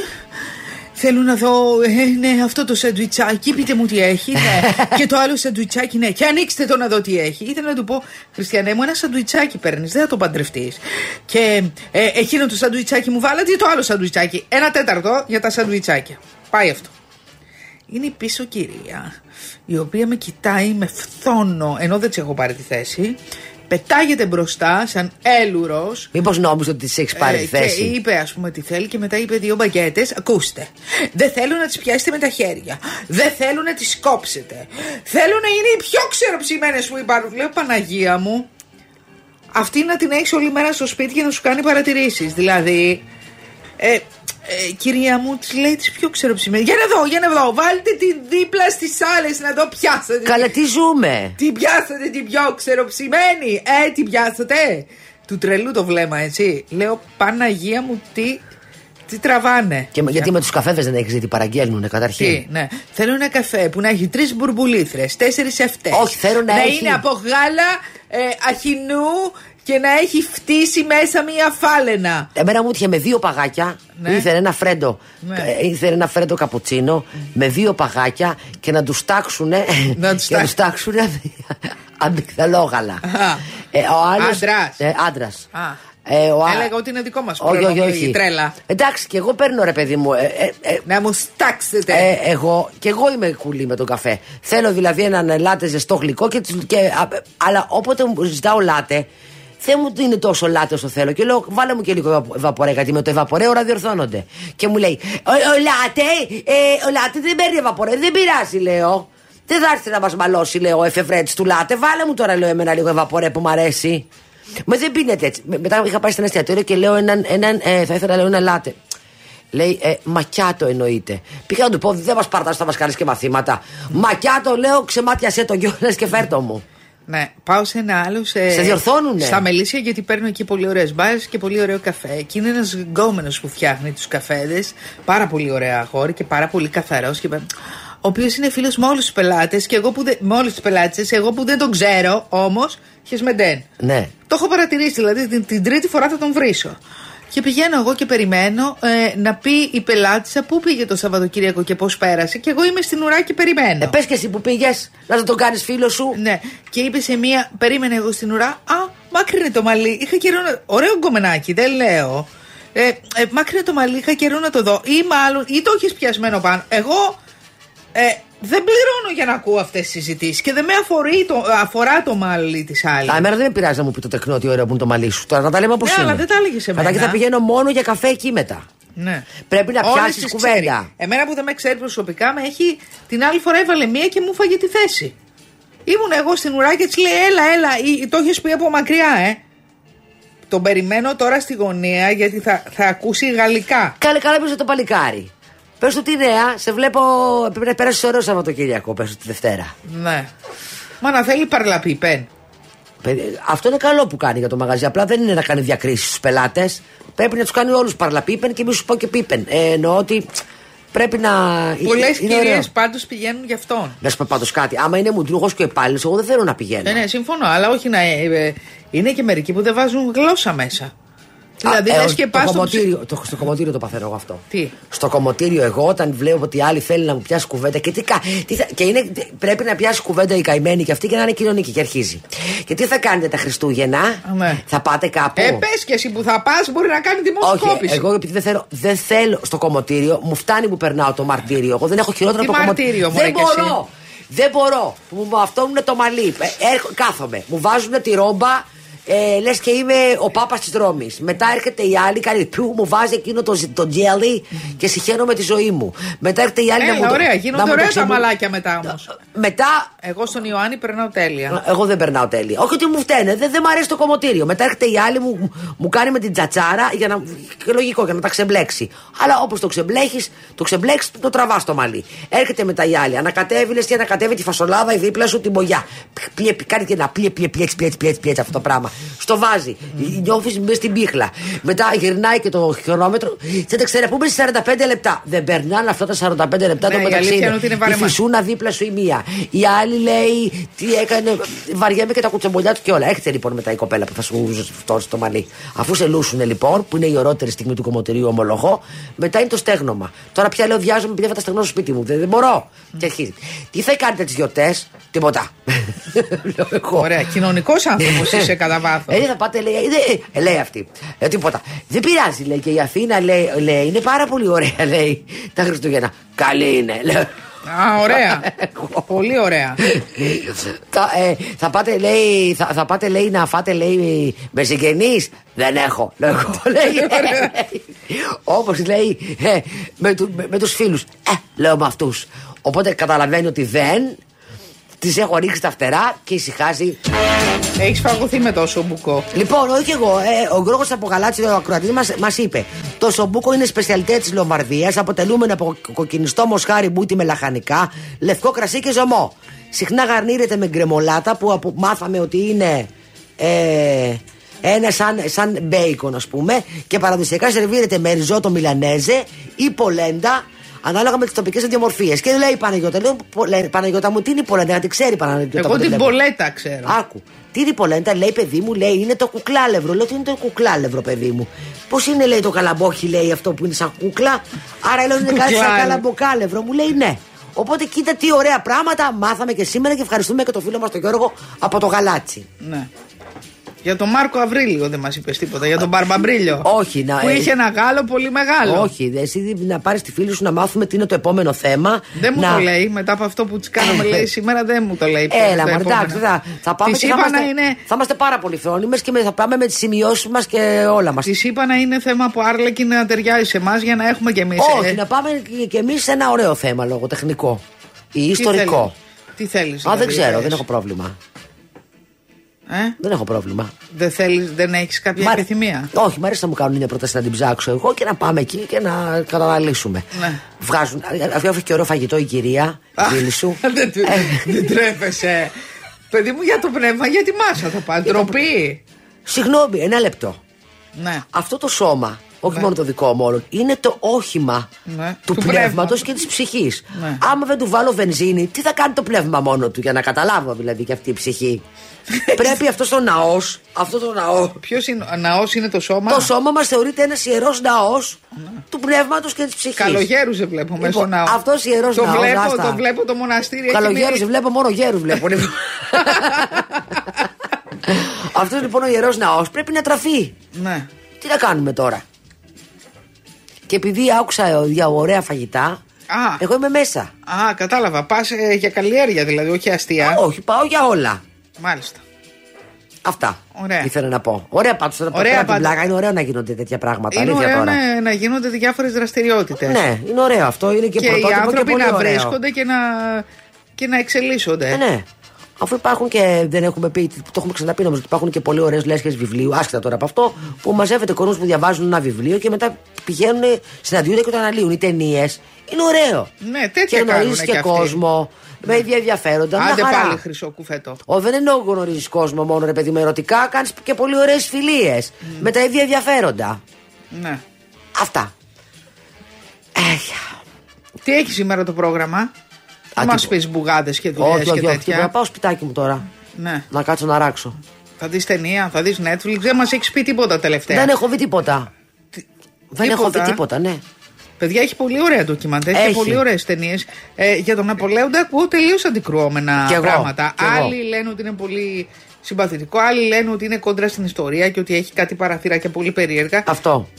Θέλω να δω, ε, ναι, αυτό το σαντουιτσάκι, πείτε μου τι έχει. Ναι. και το άλλο σαντουιτσάκι, ναι. Και ανοίξτε το να δω τι έχει. Ήθελα να του πω, Χριστιανέ μου, ένα σαντουιτσάκι παίρνεις, δεν θα το παντρευτείς. Και ε, εκείνο το σαντουιτσάκι μου βάλατε το άλλο σαντουιτσάκι. Ένα τέταρτο για τα σαντουιτσάκια. Πάει αυτό. Είναι η πίσω κυρία, η οποία με κοιτάει με φθόνο, ενώ δεν της έχω πάρει τη θέση. Πετάγεται μπροστά, σαν έλουρος. Μήπως νόμιζε ότι της έχεις πάρει τη Ε, Και θέση; είπε, ας πούμε, τι θέλει και μετά είπε δύο μπαγκέτες. Ακούστε. Δεν θέλω να τις πιάσετε με τα χέρια. Δεν θέλω να τις κόψετε. Θέλω να είναι οι πιο ξεροψημένες που υπάρχουν. Λέω, Παναγία μου, αυτή να την έχεις όλη μέρα στο σπίτι για να σου κάνει παρατηρήσεις. Δηλαδή, ε, ε, κυρία μου, της λέει τι πιο ξεροψημένε. Για να δω, για να δω. Βάλτε την δίπλα στις άλλε να δω πιάσατε. Καλά, τι ζούμε; Την πιάσατε την πιο ξεροψημένη. Ε, την πιάσατε. Του τρελού το βλέμμα, έτσι. Λέω, Παναγία μου, τι, τι τραβάνε. Και, με- γιατί με τους καφέδε δεν έχεις ζητήσει, παραγγέλνουν καταρχήν. Τι, ναι. Θέλω ένα καφέ που να έχει τρεις μπουρμπουλήθρες, τέσσερις εφτές. Όχι, θέλω να έχει- είναι από γάλα ε, αχινού και να έχει φτύσει μέσα μία φάλαινα. Εμένα μου είχε με δύο παγάκια. Ναι. Ήθελε ένα φρέντο. Ναι. ε, Ήθελε ένα φρέντο καπουτσίνο με δύο παγάκια και να τους τάξουνε. Να τους και να τους τάξουνε αμυγδαλόγαλα. Α. Ε, ο άλλος, Άντρας. Ε, άντρας. Α. Ε, ο α- Έλεγα ότι είναι δικό μας όχι, όχι, όχι. Τρέλα. Εντάξει, και εγώ παίρνω ρε παιδί μου. Ε, ε, ε, Να μου στάξετε. ε, εγώ, και εγώ είμαι κουλή με τον καφέ. Θέλω δηλαδή έναν λάτε ζεστό γλυκό, και, τους- και, α, αλλά όποτε μου ζητάω λάτε, δεν μου είναι τόσο λάτε όσο θέλω. Και λέω, βάλε μου και λίγο ευα- ευαπορέ, γιατί με το ευαπορέ ώρα διορθώνονται. Και μου λέει, ο, ο λάτε, ε, ο λάτε δεν παίρνει ευαπορέ, δεν πειράζει, λέω. Δεν θα έρθει να μας μαλώσει, λέω, ο εφευρέτης του λάτε. Βάλε μου τώρα, λέω, εμένα λίγο ευαπορέ που μου αρέσει. Μα δεν πίνετε έτσι. Με- Μετά είχα πάει στο ένα εστιατόριο και λέω έναν, έναν ε, θα ήθελα λέω ένα λάτε. Λέει, ε, μακιάτο εννοείται. Πήγα να του πω, δεν μας παρατά, θα μα κάνει και μαθήματα. Μακιάτο, λέω, ξεμάτιασέ το κιόλας και φέρτο μου. Ναι, πάω σε ένα άλλο. Σε, Σε διορθώνουνε. Στα Μελίσια γιατί παίρνω εκεί πολύ ωραίες μπάρες και πολύ ωραίο καφέ. Και είναι ένας γκόμενος που φτιάχνει τους καφέδες. Πάρα πολύ ωραία αγόρι και πάρα πολύ καθαρός. Και... Ο οποίος είναι φίλος με όλους τους πελάτες και εγώ που δεν. Με όλους τους πελάτες, εγώ που δεν τον ξέρω όμως, χεσμεντέν. Ναι. Το έχω παρατηρήσει, δηλαδή την, την τρίτη φορά θα τον βρίσω. Και πηγαίνω εγώ και περιμένω ε, να πει η πελάτησα πού πήγε το Σαββατοκύριακο και πώς πέρασε. Και εγώ είμαι στην ουρά και περιμένω. Ε, πες και εσύ που πήγες, να τον κάνεις φίλο σου. Ναι. Και είπε σε μία, περίμενε εγώ στην ουρά. Α, μάκρυνε το μαλλί. Είχα καιρό να. Ωραίο γκομενάκι, δεν λέω. Ε, ε, μάκρυνε το μαλλί, είχα καιρό να το δω. Ή μάλλον, ή το έχεις πιασμένο πάνω. Εγώ ε, δεν πληρώνω για να ακούω αυτές τις συζητήσεις και δεν με αφορεί το, αφορά το μαλλί της άλλη. Α, εμένα δεν με πειράζει να μου πει το τεκνό τι ωραίο που είναι το μαλλί σου. Τώρα να τα λέμε όπως Ναι, είναι. αλλά δεν τα έλεγες σε Κατά και μένα. θα πηγαίνω μόνο για καφέ εκεί μετά. Ναι. Πρέπει να Όλες πιάσεις τις κουβέντα. ξέρει. Εμένα που δεν με ξέρει προσωπικά, με έχει την άλλη φορά έβαλε μία και μου φάγε τη θέση. Ήμουν εγώ στην ουρά και της λέει: Έλα, έλα, ή- το έχεις πει από μακριά, ε. Τον περιμένω τώρα στη γωνία γιατί θα, θα ακούσει γαλλικά. Καλέ, καλά πες το παλικάρι. Πες του τι νέα, σε βλέπω. Πρέπει να περάσεις ωραίο Σαββατοκύριακο, πες του τη Δευτέρα. Ναι. Μα να θέλει παρλαπή, πεν. Παιδί, Αυτό είναι καλό που κάνει για το μαγαζί. Απλά δεν είναι να κάνει διακρίσεις στους πελάτες. Πρέπει να τους κάνει όλους παρλαπίπεν και μη σου πω και πίπεν. Ε, εννοώ ότι πρέπει να. Πολλές είναι κυρίε ωραίο. πάντως πηγαίνουν γι' αυτόν. Να σου πω πάντως κάτι. Άμα είναι μουντρούγο και υπάλληλος, εγώ δεν θέλω να πηγαίνω. Ναι, ναι, συμφωνώ, αλλά όχι να. ε, ε, είναι και μερικοί που δεν βάζουν γλώσσα μέσα. Δηλαδή, Α, ε, λες όχι, και το πας στο κομμωτήριο, το, στο κομμωτήριο το παθαίνω εγώ αυτό. Τι; Στο κομμωτήριο, εγώ όταν βλέπω ότι η άλλη θέλει να μου πιάσει κουβέντα και, τι, κα- τι θα, και είναι, πρέπει να πιάσει κουβέντα η καημένη και αυτή και να είναι κοινωνική και αρχίζει. Και τι θα κάνετε τα Χριστούγεννα, Ναι. θα πάτε κάπου; Ε, πες και εσύ που θα πας μπορεί να κάνει Όχι, δημοσκόπηση. εγώ επειδή δεν θέλω, δεν θέλω στο κομμωτήριο, μου φτάνει που περνάω το μαρτύριο. Εγώ δεν έχω χειρότερο Τι από κομμωτήριο. μαρτύριο, μωρέ, Δεν κι εσύ; μπορώ. Δεν μπορώ. Μου μαυτώνουν το μαλλί. Ε, έρχο- κάθομαι. Μου βάζουν τη ρόμπα. Ε, Λες και είμαι ο Πάπας της Ρώμης. Μετά έρχεται η άλλη, κάνει πιου, μου βάζει εκείνο το, ζ- το τζέλι και συχαίνω τη ζωή μου. Μετά έρχεται η άλλη να μου Έλα, το- ωραία, να γίνονται μου το ωραία τα ξεμπου- μαλάκια μετά όμως. Μετά Εγώ στον Ιωάννη περνάω τέλεια. εγώ δεν περνάω τέλεια. Όχι ότι μου φταίνε, δεν, δεν μου αρέσει το κομμωτήριο. Μετά έρχεται η άλλη μου, μου κάνει με την τσατσάρα για να. Και λογικό, για να τα ξεμπλέξει. Αλλά όπως το ξεμπλέχεις, το ξεμπλέξεις, το τραβάς το μαλλί. Έρχεται μετά η άλλη. Ανακατεύει, λες και ανακατεύει τη φασολάδα η δίπλα σου την μπογιά. Πλε, κάνει και ένα πλε, πλε, πλε, πλε, πλε, πλε, αυτό το πράγμα. Στο βάζει. Νιώθεις μέσα στην πίχλα. Μετά γυρνάει και το χειρόμετρο. Δεν τα ξέρει, πούμε 45 λεπτά. Δεν περνάνε αυτά τα 45 λεπτά Ναι, το η μεταξύ. αλήθεια είναι ότι είναι Η βαρεμά. φυσούνα δίπλα σου η μία. Η άλλη λέει τι έκανε. Βαριέμαι και τα κουτσομπολιά του και όλα. Έρχεται λοιπόν μετά η κοπέλα που θα σου φτώσει το μαλλί. Αφού σε λούσουν λοιπόν, που είναι η ωραιότερη στιγμή του κομμωτηρίου, ομολογώ, μετά είναι το στέγνομα. Τώρα πια λέω βιάζομαι επειδή θα τα στεγνώ στο σπίτι μου. Δεν, δεν μπορώ. Και αρχίζει. Τι θα κάνετε τις γιορτές, Τίποτα. Λέω εγώ. Ωραία, κοινωνικός άνθρωπος είσαι κατά βάθος. Ε, θα πάτε, λέει, ε, ε, λέει αυτή. Ε, τίποτα. Δεν πειράζει, λέει και η Αθήνα, λέει, λέει, είναι πάρα πολύ ωραία, λέει, τα Χριστούγεννα. Καλή είναι, λέω. Α, ωραία. Πολύ ωραία. θα, ε, θα πάτε, λέει, θα, θα πάτε, λέει, να φάτε, λέει, με συγγενείς. Δεν έχω. Λέω εγώ, λέει. Όπως λέει, ε, με, του, με, με τους φίλους. Ε, λέω με αυτούς. Οπότε καταλαβαίνει ότι δεν. Τις έχω ρίξει τα φτερά και ησυχάζει. Έχεις φαγωθεί με τόσο μπουκό. Λοιπόν, όχι εγώ. Ε, ο Γκρόγος από Γαλάτσι, ο ακροατής μας μας είπε: Το σομπούκο είναι σπεσιαλιτέ της Λομβαρδίας, αποτελούμενο από κοκκινιστό μοσχάρι μπούτι με λαχανικά, λευκό κρασί και ζωμό. Συχνά γαρνίρεται με γκρεμολάτα που απο- μάθαμε ότι είναι. Ε, ένα σαν, σαν μπέικον, ας πούμε, και παραδοσιακά σερβίρεται με ριζότο μιλανέζε ή πολέντα, ανάλογα με τις τοπικές αντιμορφίε. Και λέει η Παναγιώτα, λέω, «Πολέ- Παναγιώτα μου, τι είναι η πολέντα, να την ξέρει η Παναγιώτα. Εγώ που την βλέπω». πολέτα ξέρω. Άκου. Τι είναι η πολέντα, λέει παιδί μου, λέει είναι το κουκλάλευρο. Λέω τι είναι το κουκλάλευρο, παιδί μου. Πώς είναι, λέει το καλαμπόχι, λέει αυτό που είναι σαν κούκλα. Άρα λέω είναι κάτι σαν Κουκλάλευρο. καλαμποκάλευρο. Μου λέει ναι. Οπότε κοίτα τι ωραία πράγματα μάθαμε και σήμερα και ευχαριστούμε και το φίλο μας τον Γιώργο από το γαλάτσι. Ναι. Για τον Μάρκο Αβρίλιο δεν μας είπες τίποτα. Για τον Μπαρμπαμπρίλιο. Όχι, να- Που ε, είχε ένα γάλο πολύ μεγάλο. Όχι, δε, εσύ να πάρεις τη φίλη σου να μάθουμε τι είναι το επόμενο θέμα. Δεν μου να... το λέει. Μετά από αυτό που της κάναμε, λέει σήμερα δεν μου το λέει. πια, Έλα, το μα επόμενο. εντάξει, θα, θα πάμε Της και θα είπα είμαστε, να είναι, θα είμαστε πάρα πολύ φρόνιμες και με- θα πάμε με τις σημειώσεις μας και όλα μας. της είπα να είναι θέμα που άρλεκε να ταιριάζει σε εμάς για να έχουμε κι εμείς. Όχι, να πάμε και- και εμείς σε ένα ωραίο θέμα λογοτεχνικό ή ιστορικό. Τι θέλεις. Α, δεν ξέρω, δεν έχω πρόβλημα. Ε; Δεν έχω πρόβλημα. Δεν, θέλεις, δεν έχεις κάποια Μ' αρέ- επιθυμία; Όχι, μου αρέσει να μου κάνουν μια πρόταση να την ψάξω εγώ και να πάμε εκεί και να καταναλύσουμε. Ναι. Βγάζουν. Αφού έχει και ωραίο φαγητό η κυρία, η φίλη σου. δεν, του- Ε, δεν τρέπεσαι. Παιδί μου για το πνεύμα, για τη μάσα θα πάει. Ντροπή. Συγγνώμη, ένα λεπτό. Ναι. Αυτό το σώμα, όχι Ναι. μόνο το δικό μου όλο, είναι το όχημα Ναι. του, Του πνεύματος πνεύματος. και της ψυχής. Ναι. Άμα δεν του βάλω βενζίνη, τι θα κάνει το πνεύμα μόνο του, για να καταλάβω δηλαδή και αυτή η ψυχή; Πρέπει αυτό ο ναός, αυτό το ναό. Ποιος είναι, ο ναός είναι το σώμα; Το σώμα μας θεωρείται ένας ιερός ναός του πνεύματος και της ψυχής. Καλογέρου σε βλέπω μέσα στο Λοιπόν, ναό. αυτός ιερός το ναός, Βλέπω, άστα. το βλέπω το μοναστήρι. έχει Καλογέρου μείνει- βλέπω, μόνο γέρους βλέπω. αυτός λοιπόν ο ιερός ναός πρέπει να τραφεί. Ναι. Τι να κάνουμε τώρα; Και επειδή άκουσα για ωραία φαγητά, Α. εγώ είμαι μέσα. Α, κατάλαβα. Πας για καλλιέργεια δηλαδή, όχι αστεία. Όχι, πάω για όλα. Μάλιστα. Αυτά. Ωραία. Ήθελα να πω. Ωραία πάντως. Τώρα Ωραία πέρα από την πάντως. πλάκα είναι ωραίο να γίνονται τέτοια πράγματα. Είναι αλήθεια ωραίο τώρα. να, να γίνονται διάφορες δραστηριότητες. Ναι, είναι ωραίο αυτό. Είναι και, Και οι πρωτότυπο και άνθρωποι πολύ να ωραίο. βρίσκονται και να, και να εξελίσσονται. Ε, ναι. Αφού υπάρχουν και δεν έχουμε πει, το έχουμε ξαναπεί νομίζω ότι υπάρχουν και πολύ ωραίες λέσχες βιβλίου, άσχετα τώρα από αυτό, που μαζεύεται κόσμο που διαβάζουν ένα βιβλίο και μετά πηγαίνουν, συναντιούνται και το αναλύουν. Οι ταινίες. Είναι ωραίο. Ναι, τέτοια Και γνωρίζεις κάνουνε και κι αυτοί. κόσμο, με ίδια ενδιαφέροντα. μια Άντε χαρά. πάλι χρυσό κουφέτο. Ο, δεν εννοώ γνωρίζεις κόσμο μόνο ρε παιδί με ερωτικά, κάνεις και πολύ ωραίες φιλίες. Με τα ίδια ενδιαφέροντα. Ναι. Αυτά. Έχ, Τι έχει σήμερα το πρόγραμμα; Α, Δεν μας τίποτα. πεις μπουγάδες και δουλειές όχι, και όχι, όχι. τέτοια. τίποτα. Να πάω σπιτάκι μου τώρα. Ναι. Να κάτσω να ράξω. Θα δεις ταινία, θα δεις Netflix. Δεν μας έχεις πει τίποτα τελευταία. Δεν έχω δει τίποτα. Δεν έχω δει τίποτα. τίποτα, ναι. Παιδιά, έχει πολύ ωραία ντοκιμαντέρ και Έχει. πολύ ωραίες ταινίες. Ε, για τον Ναπολέοντα ακούω τελείως αντικρουόμενα Κι εγώ, πράγματα. κι εγώ. Άλλοι λένε ότι είναι πολύ συμπαθητικό, άλλοι λένε ότι είναι κόντρα στην ιστορία και ότι έχει κάτι παραθυράκια πολύ περίεργα Αυτό.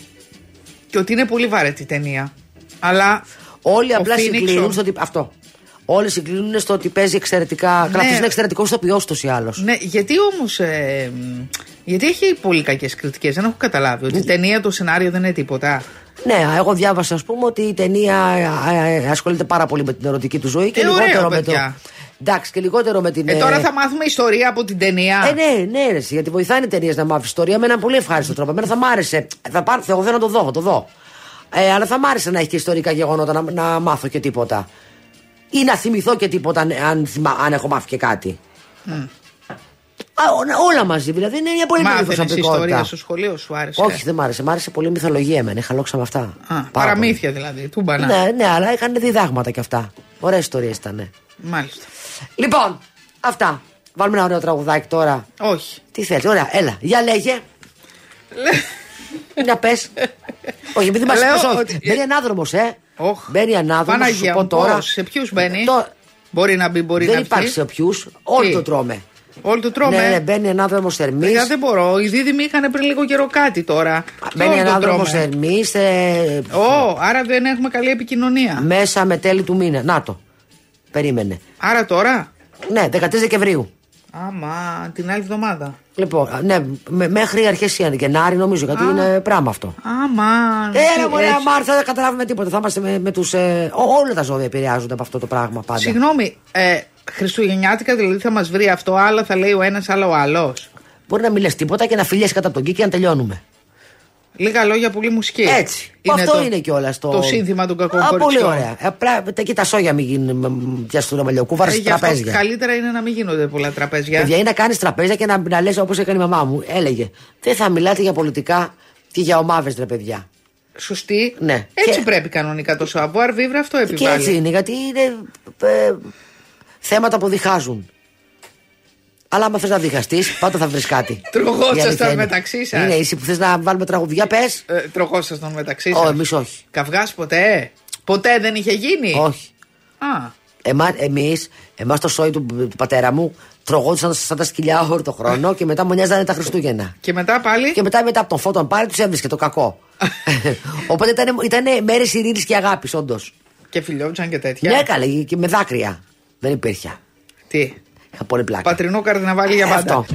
και ότι είναι πολύ βαρετή ταινία. Αλλά Όλοι Ο απλά Phoenix, συγκλίνουν ο- στο ότι. Αυτό. Όλε συγκλίνουν στο ότι παίζει εξαιρετικά. Καλά, Ναι. αυτός είναι εξαιρετικό ηθοποιός ούτως ή άλλως. Ναι, γιατί όμως. Ε, μ, γιατί έχει πολύ κακές κριτικές. Δεν έχω καταλάβει. Ότι η ταινία, το σενάριο δεν είναι τίποτα. Ναι, εγώ διάβασα, ας πούμε, ότι η ταινία ε, ε, ασχολείται πάρα πολύ με την ερωτική του ζωή και Ε, λιγότερο ωραίο, με το. παιδιά. Εντάξει, και λιγότερο με την. Ε, τώρα θα μάθουμε ιστορία από την ταινία. Ε, ναι, ναι, ρε, εσύ, γιατί βοηθάνε οι ταινίες να μάθεις ιστορία με έναν πολύ ευχάριστο τρόπο. Εμένα θα μ' άρεσε. Θα πάρω, εγώ θέλω να το δω, θα το δω. Ε, αλλά θα μ' άρεσε να έχει και ιστορικά γεγονότα, να, να μάθω και τίποτα. Ή να θυμηθώ και τίποτα αν, αν, θυμά- αν έχω μάθει και κάτι. Α, ό- όλα μαζί, δηλαδή είναι μια πολύ μεγάλη Μάθαινε ιστορία προσωπικότητα. στο σχολείο, σου άρεσε; Όχι, δεν μ' άρεσε. Μ' άρεσε πολύ η μυθολογία εμένα. Είχα λόξα με αυτά. Α, Πάρα παραμύθια δηλαδή. Τούμπανα. πολύ. Ναι, ναι, αλλά έκανε διδάγματα κι αυτά. Ωραίε ιστορίε ήταν. Μάλιστα. Λοιπόν, αυτά. Βάλουμε ένα ωραίο τραγουδάκι τώρα. Όχι. Τι θέλεις, ωραία, έλα, για λέγε. Να πες. όχι, επειδή μα Λέω πες, όχι. ότι- Μπαίνει ανάδρομο, ε. Όχ. Μπαίνει ανάδρομο. Σου Παναγία πω μου, τώρα. πώς, σε ποιους μπαίνει; Το- Μπορεί να μπει, μπορεί Δεν να υπάρχει βγει. σε ποιους. Όλοι Τι; το τρώμε. Όλοι το τρώμε. Ναι, ναι, μπαίνει ανάδρομο Ερμή. Παιδιά, δεν μπορώ. Οι δίδυμοι είχαν πριν λίγο καιρό κάτι τώρα. Μπαίνει Όλοι το ανάδρομο τρώμε. Ερμή. Ε, Ω, άρα δεν έχουμε καλή επικοινωνία. μέσα με τέλη του μήνα. Να το. Περίμενε. Άρα τώρα; Ναι, 13 Δεκεμβρίου. Άμα, την άλλη εβδομάδα. Λοιπόν, ναι, με- μέχρι αρχές Γενάρη νομίζω, γιατί είναι πράγμα αυτό. Άμα. Έλα, μωρέ, έτσι. Μάρθα, δεν καταλάβουμε τίποτα. Θα είμαστε με, με τους. Ε, ό- όλα τα ζώδια επηρεάζονται από αυτό το πράγμα πάντα. Συγγνώμη, ε, Χριστουγεννιάτικα δηλαδή θα μας βρει αυτό, άλλα θα λέει ο ένας, άλλο ο άλλος. Μπορεί να μην λες τίποτα και να φιλιέσαι κατά τον και να τελειώνουμε. Λίγα λόγια, πολύ μουσική. Έτσι. αυτό είναι κιόλας το. Το σύνθημα των κακών Α, Πολύ κοριτσιών. ωραία. Ε, Απλά τα- και τα σόγια μην γίνουν πιαστούν μαλλιοκούβαρα Ε, στα γι' αυτό τραπέζια. καλύτερα είναι να μην γίνονται πολλά τραπέζια. Παιδιά, ή να κάνεις τραπέζια και να, να λες όπως έκανε η μαμά μου. Έλεγε. Δεν θα μιλάτε για πολιτικά και για ομάδες, ρε παιδιά. Σωστή. Ναι. Έτσι Και- πρέπει κανονικά το savoir vivre αυτό Και επιβάλλει. έτσι είναι, γιατί είναι ε, θέματα που διχάζουν. Αλλά άμα θες να διχαστείς, πάντα θα βρεις κάτι. Τρογόσασταν Η αλήθεια είναι. μεταξύ σας. Είναι εσύ που θες να βάλουμε τραγουδιά, πες. Ε, τροχόσασταν μεταξύ Όχι, σας. εμείς όχι. Καυγάς ποτέ; Ποτέ δεν είχε γίνει; Όχι. Α, Εμά, εμείς, εμάς το σόι του, του πατέρα μου τρογόντουσαν σαν τα σκυλιά όλο το χρόνο και μετά μου νοιάζανε τα Χριστούγεννα. και μετά πάλι; Και μετά, μετά από τον φώτον πάλι τους έβρισκε το κακό. Οπότε ήταν, ήταν μέρες ειρήνης και αγάπης, όντως. Και φιλιόντουσαν και τέτοια. Ναι, καλέ, και με δάκρυα. Δεν υπήρχε. Τι; Είχα πολύ πλάκα. Πατρινό καρδιναβάλι για Ε, πάντα. Αυτό.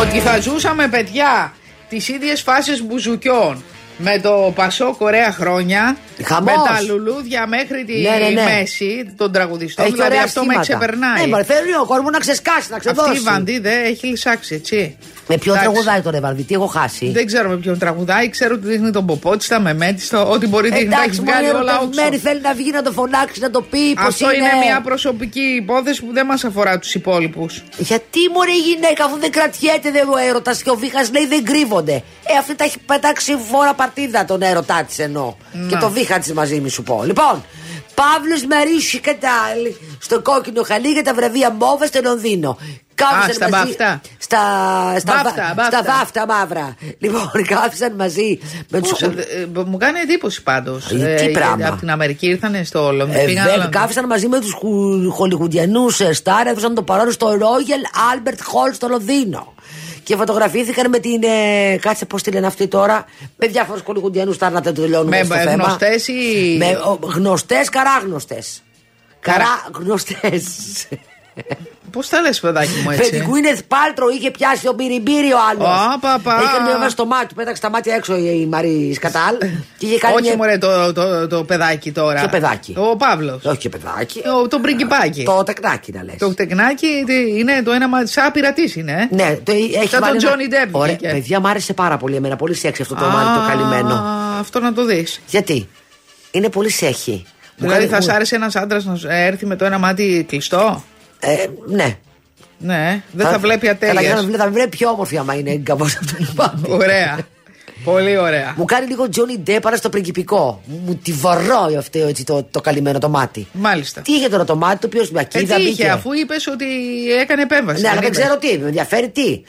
Ότι θα ζούσαμε παιδιά τις ίδιες φάσεις μπουζουκιών με το Πασό Κορέα χρόνια. Χαμός. Με τα λουλούδια μέχρι τη Ναι, ναι, ναι. μέση των τραγουδιστών. Έχει δηλαδή ωραία αυτό με σχήματα. ξεπερνάει. Ναι, μωρέ, θέλει ο κόσμος να ξεσκάσει, να ξεδώσει. Αυτή η Βανδί δεν έχει λυσάξει, έτσι. Με ποιον Εντάξει. τραγουδάει τον Εβαρδί, τι έχω χάσει. Δεν ξέρω με ποιον τραγουδάει, ξέρω ότι δείχνει τον ποπό τη, τα μεμέ της, το ό,τι μπορεί δείχνει. Τα έχεις Εντάξει, βγάλει μωρέ, όλα όξο. ερωτευμένη θέλει να βγει να το φωνάξει, να το πει πώ Αυτό είναι. μια προσωπική υπόθεση που δεν μας αφορά τους υπόλοιπους. Γιατί μωρέ η γυναίκα αφού δεν κρατιέται δεν ο έρωτας και ο Βίχα λέει δεν κρύβονται. Ε, αυτή τα έχει πετάξει φορά παρτίδα τον έρωτά της εννοώ. Και το Βίχα της μαζί μη σου πω. Λοιπόν, Παύλος Μαρίσι Κατάλη στο κόκκινο χαλί για τα βραβεία Μόβα στο Λονδίνο. Κάθισαν στα μαζί- μπαφτά. Στα, στα, Μπάφτα, βα- μπάφτα. στα βάφτα μαύρα. Λοιπόν, κάθισαν μαζί με του Πώς, ε, ε, μου κάνει εντύπωση πάντως. Ε, τι πράγμα. Από την Αμερική ήρθανε στο Λονδίνο. Ε, πήγαν βέβαια, Λονδίνο. κάθισαν μαζί με τους χολιγουντιανού στάρ, έδωσαν το παρόν στο Royal Albert Hall στο Λονδίνο. Και φωτογραφήθηκαν με την. Ε, κάτσε πώς τη λένε αυτή τώρα. Με διάφορους χολιγουντιανού στάρ να τα τελειώνουμε Με στο θέμα. γνωστές ή- Με γνωστές, καράγνωστέ. Καρά γνωστές. Πώς τα λες, παιδάκι μου Με έτσι; την Gwyneth Paltrow είχε πιάσει το μπυριμπύρι ο άλλος. Α, πα, πα. Είχε μια βάση στο μάτι, του πέταξε τα μάτια έξω η Μαρή Σκατάλ. και είχε κάνει Όχι, μια... μωρέ, το, το, το παιδάκι τώρα. Ποιο παιδάκι; Ο Παύλος. Όχι και παιδάκι. Το, το πριγκιπάκι. Το τεκνάκι να λες Το τεκνάκι τι, είναι το ένα μα. Σαν πειρατής είναι. ε. Ναι, το έχει Σαν βάλει τον ένα- Johnny Depp Ωραία, βγήκε. παιδιά, μου άρεσε πάρα πολύ εμένα. Πολύ σεξι αυτό το μάτι το Α, καλυμμένο. Αυτό να το δεις. Γιατί; Είναι πολύ σέχη. Μου Δηλαδή κάνει- θα μου- σ' άρεσε ένας άντρας να έρθει με το ένα μάτι κλειστό; Ε, ναι. Ναι, δεν θα, βλέπει Καλά, ατέλειες. θα, βλέ- θα βλέπει πιο όμορφη άμα είναι γκαμπό αυτό το μάτι. Ωραία. Πολύ ωραία. Μου κάνει λίγο Johnny Depp αλλά στο πριγκυπικό. Μου τη βαράει αυτό έτσι το, το καλυμμένο το μάτι. Μάλιστα. Τι είχε τώρα το μάτι, το οποίος με Ε, ακίδα τι είχε, μπήκε. αφού είπες ότι έκανε επέμβαση. Ναι, αλλά δεν είπες. ξέρω τι, με ενδιαφέρει τι.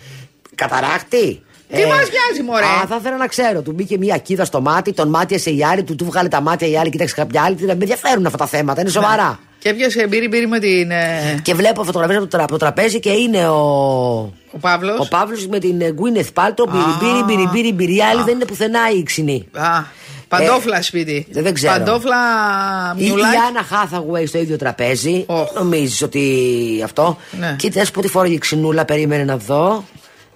Καταράκτη. Τι μας νοιάζει, μωρέ; Α, θα ήθελα να ξέρω. Του μπήκε μια ακίδα στο μάτι, τον μάτιασε η άλλη, του του βγάλε τα μάτια η άλλη, κοίταξε κάποια άλλη. Τι- Με ενδιαφέρουν αυτά τα θέματα, είναι σοβαρά. Και Και έπιασε μπύρι μπύρι με την. ε, Και βλέπω φωτογραφίε από, το τρα- από το τραπέζι και είναι ο. Ο Παύλος. Ο Παύλος με την ε, Γκουίνεθ Πάλτρο, μπυρι μπύρι μπύρι μπύρι. Η άλλη δεν είναι πουθενά η ξινή. Α, παντόφλα σπίτι. Ε, δεν ξέρω. Παντόφλα Η, η μιουλάκι. Άννα Χάθαγουέι στο ίδιο τραπέζι. Οχ. Νομίζεις ότι αυτό. Ναι. Κοίτας, να σου πω τι φόραγε η ξινούλα, περίμενε να δω.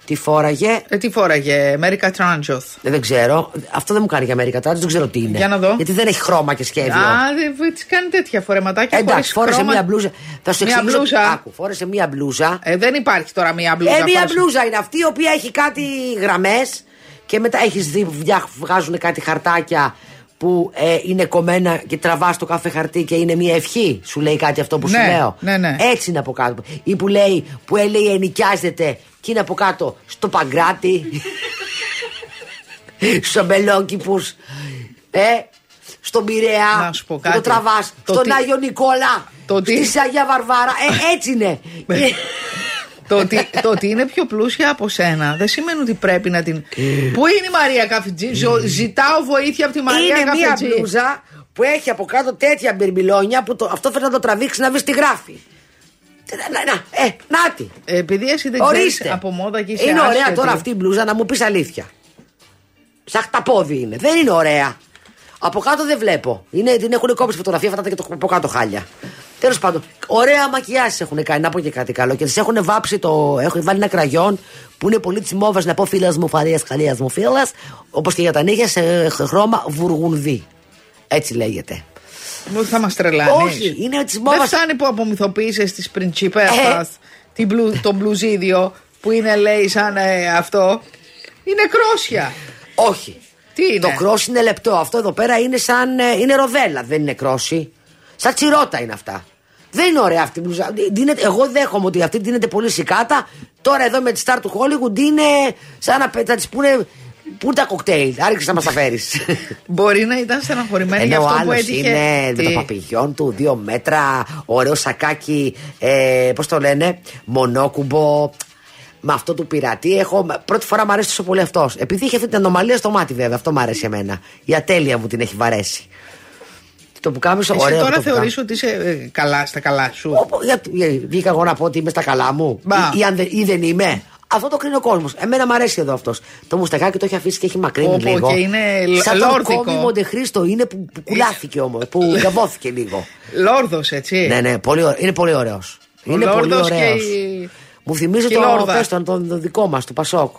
Τι φόραγε; Ε, τι φόραγε, America Tranchoth. Ε, Δεν ξέρω. Αυτό δεν μου κάνει για Αμερικά τώρα, δεν ξέρω τι είναι. Για να δω. Γιατί δεν έχει χρώμα και σχέδιο. Α, δεν τη κάνει τέτοια φορεματάκια. Εντάξει, χωρίς φόρεσε χρώμα. μία μπλούζα. Θα σου Μία εξηγήσω. μπλούζα. Άκου, φόρεσε μία μπλούζα. Ε, δεν υπάρχει τώρα μία μπλούζα. Ε, μία φόρεσε. μπλούζα είναι αυτή η οποία έχει κάτι γραμμές και μετά έχεις δει βγα- βγάζουν κάτι χαρτάκια που ε, είναι κομμένα και τραβάς το κάθε χαρτί και είναι μία ευχή. Σου λέει κάτι αυτό που Ναι, σου λέω. ναι, ναι. Έτσι είναι από κάτω. Ή που λέει, που λέει ενοικιάζεται και είναι από κάτω στο παγκράτη. Στου αμπελόκηπου. Ε, στον Πειραιά. Να σου πω που κάτι. Το τραβάς. Το Στον τι- Άγιο Νικόλα. Το τι- Στη Αγία Βαρβάρα. Ε, έτσι είναι. Ε, Το ότι, το ότι είναι πιο πλούσια από σένα δεν σημαίνει ότι πρέπει να την. Πού είναι η Μαρία Καφετζή, Ζω- ζητάω βοήθεια από τη Μαρία είναι μία Καφετζή. μπλούζα που έχει από κάτω τέτοια μπερμπιλόνια που το, αυτό θέλει να το τραβήξει να βρει τι γράφει. Τι- Να, να, ε, νάτι. Ε, Επειδή εσύ δεν Ορίστε. ξέρει από μόδα και είσαι είναι ωραία άσχετη. τώρα αυτή η μπλούζα να μου πεις αλήθεια. Σαν χταπόδι είναι. Δεν είναι ωραία. Από κάτω δεν βλέπω. Είναι, την έχουν κόψει φωτογραφία αυτά και το από κάτω χάλια. Τέλος πάντων, ωραία μακιάσεις έχουν κάνει. Να πω και κάτι καλό. Και τις έχουν βάψει το. Έχουν βάλει ένα κραγιόν που είναι πολύ τη μόβα να πω φίλας μου, φαρίας καλία μου φίλας. Όπως και για τα νύχια σε χρώμα βουργουνδί. Έτσι λέγεται. Μου θα μας τρελάνεις. Όχι, είναι της Δεν μόβας- φτάνει που απομυθοποίησες τη Πριντσίπερτα την μπλου, το μπλουζίδιο που είναι λέει σαν ε, αυτό. Είναι κρόσια. Όχι. Τι είναι; Το κρόσι είναι λεπτό. Αυτό εδώ πέρα είναι σαν. ε, είναι ροδέλα, δεν είναι κρόσι. Σαν τσιρότα είναι αυτά. Δεν είναι ωραία αυτή η μπλουζά. Δίνεται- εγώ δέχομαι ότι αυτή δίνεται πολύ σικάτα. Τώρα εδώ με τη Star του Hollywood είναι σαν να πε- θα της πούνε. Πού είναι τα κοκτέιλ, άρχισε να μας τα φέρεις. Μπορεί να ήταν στεναχωρημένη για Ενώ ο αυτό που άλλος έτυχε. είναι με Τι; το παπηγιόν του, δύο μέτρα, ωραίο σακάκι, ε, πώς το λένε, μονόκουμπο. Με αυτό του πειρατή έχω. Πρώτη φορά μου αρέσει τόσο πολύ αυτός. Επειδή είχε αυτή την ανομαλία στο μάτι, βέβαια. Αυτό μου αρέσει εμένα. Η ατέλεια μου την έχει βαρέσει. Το που κάμισο, Εσύ ωραίο. τώρα το που θεωρείς ότι είσαι ε, καλά στα καλά σου. Όπο- γιατί- ε, Βγήκα εγώ να πω ότι είμαι στα καλά μου. Μπα. Ή, ή αν δεν, ή δεν είμαι. Αυτό το κρίνει ο κόσμος. Εμένα μου αρέσει εδώ αυτός. Το μουστακάκι το έχει αφήσει και έχει μακρύνει Πω, πω, λίγο. και είναι λ- Σαν τον λόρδικο. κόμι Μοντεχρίστο είναι που, που κουλάθηκε όμως. Που γαβώθηκε λίγο. Λόρδος, έτσι. ναι, ναι, πολύ, ωραίο. είναι πολύ ωραίος. Ο Είναι πολύ Λόρδος ωραίος. και η- Μου θυμίζει και η το, Λόρδα. πες τον, τον, τον δικό μας, του Πασόκ.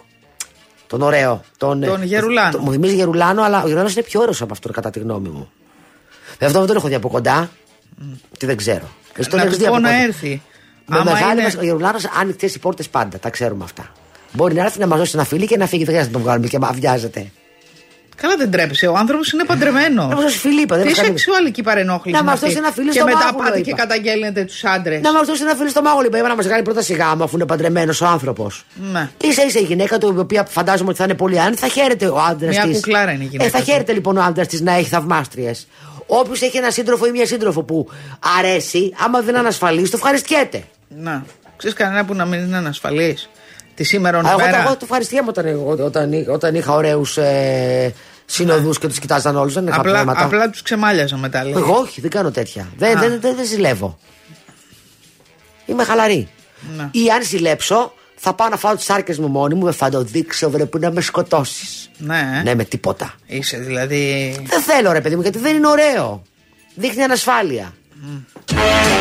Τον ωραίο. Τον, Τον ε, Γερουλάνο. το- μου θυμίζει Γερουλάνο, αλλά ο Γερουλάνος είναι πιο ωραίος από αυτόν, κατά τη γνώμη μου. Βέβαια, αυτό δεν τον έχω δει από κοντά. Τι δεν ξέρω. Εσύ τον Να έχεις του δει πω από να κοντά. έρθει. Με Άμα μεγάλη είναι- μας, ο Γερουλάνο άνοιξε οι πόρτες πάντα. Τα ξέρουμε αυτά. Μπορεί να έρθει να μας δώσει ένα φίλι και να φύγει. Δεν χρειάζεται να τον βγάλουμε και να βιάζεται. Καλά δεν τρέπεσαι. Ο άνθρωπος είναι παντρεμένος. Να μας δώσει φίλι, είπα. Δεν Τι μας κάνει- σεξουαλική παρενόχληση. Να είναι μας αυτή. δώσει ένα φίλο Και στο μετά μάγουλο, πάτε είπα. και καταγγέλνετε τους άντρες. Να μας δώσει ένα φίλο στο μάγουλο, είπα. Να μας κάνει πρόταση γάμου αφού είναι παντρεμένος ο άνθρωπος. Ναι. σα ίσα η γυναίκα του, η οποία φαντάζομαι ότι θα είναι πολύ άνετη, θα χαίρεται ο άντρας της. Μια κουκλάρα είναι η γυναίκα Ε, θα του. χαίρεται λοιπόν ο άντρας της να έχει θαυμάστριες. Όποιος έχει ένα σύντροφο ή μια σύντροφο που αρέσει, άμα δεν είναι ανασφαλή, το ευχαριστιέται. Να. Ξέρεις κανένα που να μην είναι ανασφαλής; Τη σήμερα Α, Εγώ, το- μέρα. εγώ το ευχαριστιέμαι όταν, όταν, όταν, όταν είχα ωραίους ε, συνοδούς και τους κοιτάζαν όλους. Δεν είχα Απλά, πράγματα. απλά τους ξεμάλιαζα μετά. λέει. Εγώ όχι, δεν κάνω τέτοια. Δεν, Α. δεν, δεν, δεν ζηλεύω. Είμαι χαλαρή. Να. Ή αν ζηλέψω, θα πάω να φάω τις άρκε μου μόνη μου, θα το δείξω βρε που να με σκοτώσεις. Ναι. Ναι, με τίποτα. Είσαι δηλαδή. Δεν θέλω ρε παιδί μου, γιατί δεν είναι ωραίο. Δείχνει ανασφάλεια.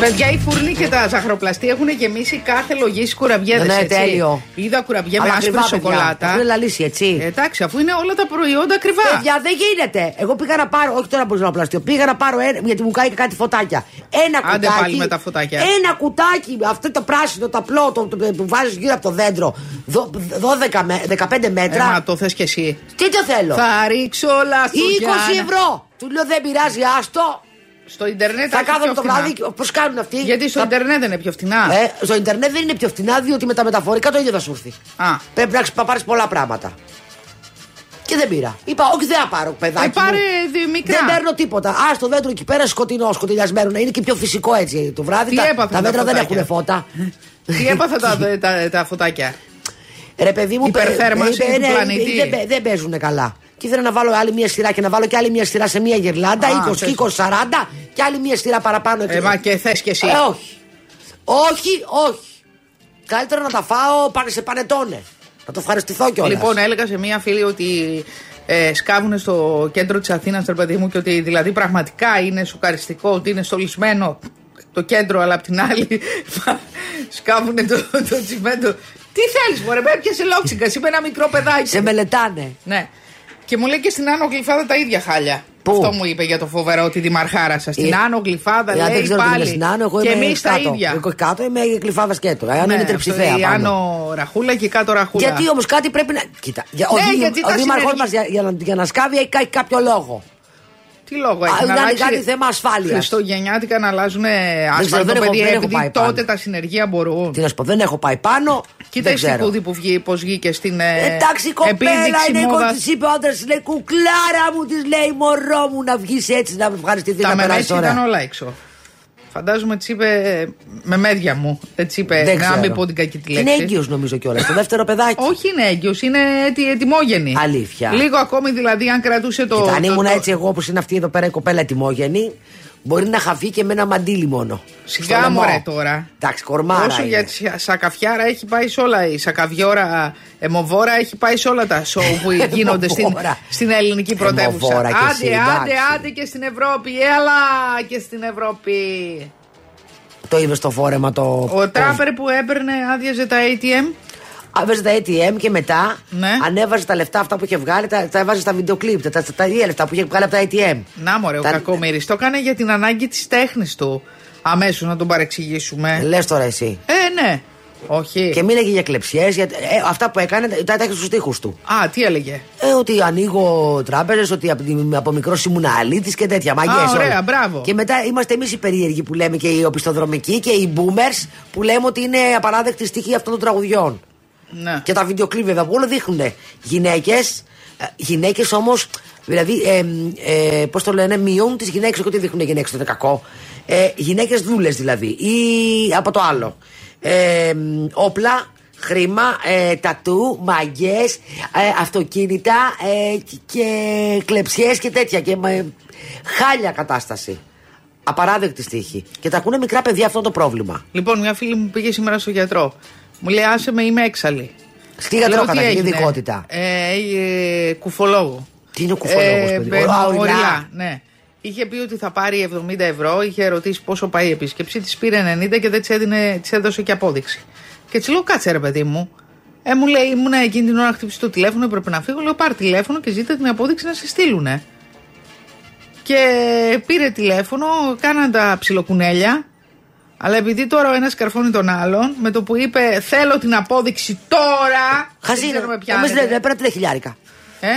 Παιδιά, οι φούρνοι και τα ζαχαροπλαστή έχουν γεμίσει κάθε λογή κουραμπιέδε. Ναι, ναι, τέλειο. Είδα κουραμπιέ με Αλλά άσπρη ακριβά, παιδιά. σοκολάτα. Αυτό είναι λαλήσει, έτσι. Ε, Εντάξει, αφού είναι όλα τα προϊόντα ακριβά. Παιδιά, δεν γίνεται. Εγώ πήγα να πάρω, όχι τώρα από ζωνοπλαστείο, πήγα να πάρω ένα, γιατί μου κάνει και κάτι φωτάκια. Ένα Άντε κουτάκι. πάλι με τα φωτάκια. Ένα κουτάκι, αυτό το πράσινο, το απλό, το, το, που βάζεις γύρω από το δέντρο. Δο- 12, με- 15 Ε, μέτρα. μα το θες κι εσύ. Τι το θέλω; Θα ρίξω όλα 20 ευρώ. Του λέω δεν πειράζει, άστο. Στο Ιντερνετ Θα έχει κάθομαι πιο το φθηνά. βράδυ. Πώς κάνουν αυτοί; Γιατί στο Θα- Ιντερνετ δεν είναι πιο φθηνά. Ε, στο Ιντερνετ δεν είναι πιο φθηνά, διότι με τα μεταφορικά το ίδιο θα σου έρθει. Α. Πρέπει να πάρεις πολλά πράγματα. Και δεν πήρα. Είπα, όχι, δεν θα πάρω παιδάκι. Ε, πάρε μου. δι- μικρά. Δεν παίρνω τίποτα. Α το δέντρο εκεί πέρα σκοτεινό, σκοτεινιασμένο. Να είναι και πιο φυσικό έτσι το βράδυ. Τι τα, έπαθαν τα τα δέντρα δεν φωτάκια; έχουν φώτα. Τι έπαθα τα, τα, τα φωτάκια; Ρε παιδί μου, Υπερθέρμανση ε, ε, του ναι, πλανήτη. Δεν, παί- δεν παίζουν καλά. Και ήθελα να βάλω άλλη μια σειρά και να βάλω και άλλη μια σειρά σε μια γερλάντα, Α, 20 θες. 20, 40 και άλλη μια σειρά παραπάνω. Ε, μα και θες κι εσύ. Ε, όχι. Όχι, όχι. Καλύτερα να τα φάω πάνε σε πανετόνε. Να το ευχαριστηθώ κιόλας. Λοιπόν, έλεγα σε μία φίλη ότι ε, σκάβουν στο κέντρο της Αθήνας, ρε παιδί μου, και ότι δηλαδή πραγματικά είναι σοκαριστικό ότι είναι στολισμένο το κέντρο, αλλά απ' την άλλη σκάβουν το, το τσιμέντο. Τι θέλεις, Μωρέ, με έπιασες λόξιγκα. Είμαι ένα μικρό παιδάκι. Σε μελετάνε. Ναι. Και μου λέει και στην Άνω Γλυφάδα τα ίδια χάλια. Πού; Αυτό μου είπε για το φοβερό τη δημαρχάρα σας. Στην Ε, Άνω Γλυφάδα Ε, αν δεν λέει ξέρω τι είναι πάλι. στην Άνω, εγώ και είμαι εμείς τα κάτω. ίδια. Εγώ κάτω είμαι κλειφάδα σκέτο. Αν Ναι, είναι αυτό, τριψηφαία. η πάνω. Άνω Ραχούλα και η κάτω Ραχούλα. Γιατί όμως κάτι πρέπει να. Κοίτα, για, ο, Ναι, δήμ- γιατί ο τα δήμαρχός συνεργεί- μας για, για, να- για να σκάβει έχει κα- κάποιο λόγο. Τι λόγο Α, έχει να είναι αλλάξει. κάτι θέμα ασφάλειας. Χριστουγεννιάτικα να αλλάζουν ξέρω, άσφαλτο δεν έχω- παιδί, δεν έχω επειδή πάει τότε πάνω. τα συνεργεία μπορούν. Τι να σου πω, δεν έχω πάει πάνω. Κοίτα δεν η ξέρω. Στικούδη που βγει, πώς βγήκε στην ε, Εντάξει, η κοπέλα επίδειξη είναι η μόδας. Της είπε ο άντρας, λέει κουκλάρα μου, της λέει μωρό μου να βγεις έτσι να με ευχαριστηθείς Τα να περάσεις μεμέτσι ήταν ωραία. όλα έξω. Φαντάζομαι τι είπε ε, με μέδια μου. Έτσι είπε, Δεν να ξέρω. μην πω την κακή τη Είναι λέξη. έγκυος νομίζω κιόλας. Το δεύτερο παιδάκι. Όχι είναι έγκυος, είναι ετι, ετοιμόγενη. Αλήθεια. Λίγο ακόμη δηλαδή αν κρατούσε το... Κοίτα, αν το- ήμουν το- έτσι εγώ όπως είναι αυτή εδώ πέρα η κοπέλα ετοιμόγενη, μπορεί να χαθεί και με ένα μαντίλι μόνο. Στο Σιγά λαιμό. μωρέ τώρα. Εντάξει, κορμάρα. Όσο είναι. για τη σακαφιάρα έχει πάει σε όλα. Η σακαβιόρα εμοβόρα έχει πάει σε όλα τα σοου που γίνονται στην, Εμοβόρα. στην ελληνική πρωτεύουσα. Εμοβόρα κι Άντε, εσύ, άντε, εντάξει. άντε και στην Ευρώπη. Έλα και στην Ευρώπη. Το είδες στο φόρεμα το. Ο τράπερ που έπαιρνε άδειαζε τα ATM. Έβαζε τα ATM και μετά Ναι. ανέβαζε τα λεφτά αυτά που είχε βγάλει, τα, τα έβαζε στα βιντεοκλίπ, τα, τα, τα ίδια λεφτά που είχε βγάλει από τα ATM. Να μωρέ, ο Τα- κακομοίρης το έκανε για την ανάγκη της τέχνης του. Αμέσως να τον παρεξηγήσουμε. Λες τώρα εσύ. Ε, ναι. Όχι. Και μίλαγε για κλεψιές, για... ε, αυτά που έκανε τα τα έχει στους τοίχου του. Α, τι έλεγε; Ε, ότι ανοίγω τράπεζες, ότι από, τη- από μικρός ήμουν αλήτης και τέτοια. Μαγιές, Α, ωραία, όλα. μπράβο. Και μετά είμαστε εμείς οι περίεργοι που λέμε και οι οπισθοδρομικοί και οι boomers που λέμε ότι είναι απαράδεκτη στοιχεία αυτών των τραγουδιών. Ναι. Και τα βιντεοκλίπ βέβαια που όλα δείχνουν γυναίκες. Γυναίκες όμως, δηλαδή, ε, ε, πώς το λένε, μειώνουν τις γυναίκες. Όχι ότι δείχνουν γυναίκες, το είναι κακό. Ε, γυναίκες δούλες δηλαδή. Ή από το άλλο. Ε, όπλα, χρήμα, ε, τατού, μαγκές, ε, αυτοκίνητα ε, και κλεψιές και τέτοια. Και με, χάλια κατάσταση. Απαράδεκτη στίχη. Και τα ακούνε μικρά παιδιά αυτό το πρόβλημα. Λοιπόν, μια φίλη μου πήγε σήμερα στο γιατρό. Μου λέει, άσε με, είμαι έξαλλη. Στη γιατρό Λέω, τι καταρχήν, έγινε; ειδικότητα; Ε, ε, κουφολόγο. Τι είναι ο κουφολόγος, παιδί; μπε- Α, οριλά, οριλά. ναι. Είχε πει ότι θα πάρει 70 ευρώ, είχε ρωτήσει πόσο πάει η επίσκεψη, της πήρε 90 και δεν της της έδωσε και απόδειξη. Και της λέω, κάτσε ρε παιδί μου. Ε, μου λέει, ήμουν εκείνη την ώρα να χτυπήσει το τηλέφωνο, έπρεπε να φύγω. Λέω, πάρει τηλέφωνο και ζήτα την απόδειξη να σε στείλουνε. Και πήρε τηλέφωνο, κάναν τα ψιλοκουνέλια. Αλλά επειδή τώρα ο ένας καρφώνει τον άλλον, με το που είπε Θέλω την απόδειξη τώρα. Χαζί δεν είναι. ξέρω με Εμείς πιάνετε. δεν παίρνει τρία χιλιάρικα. Ε;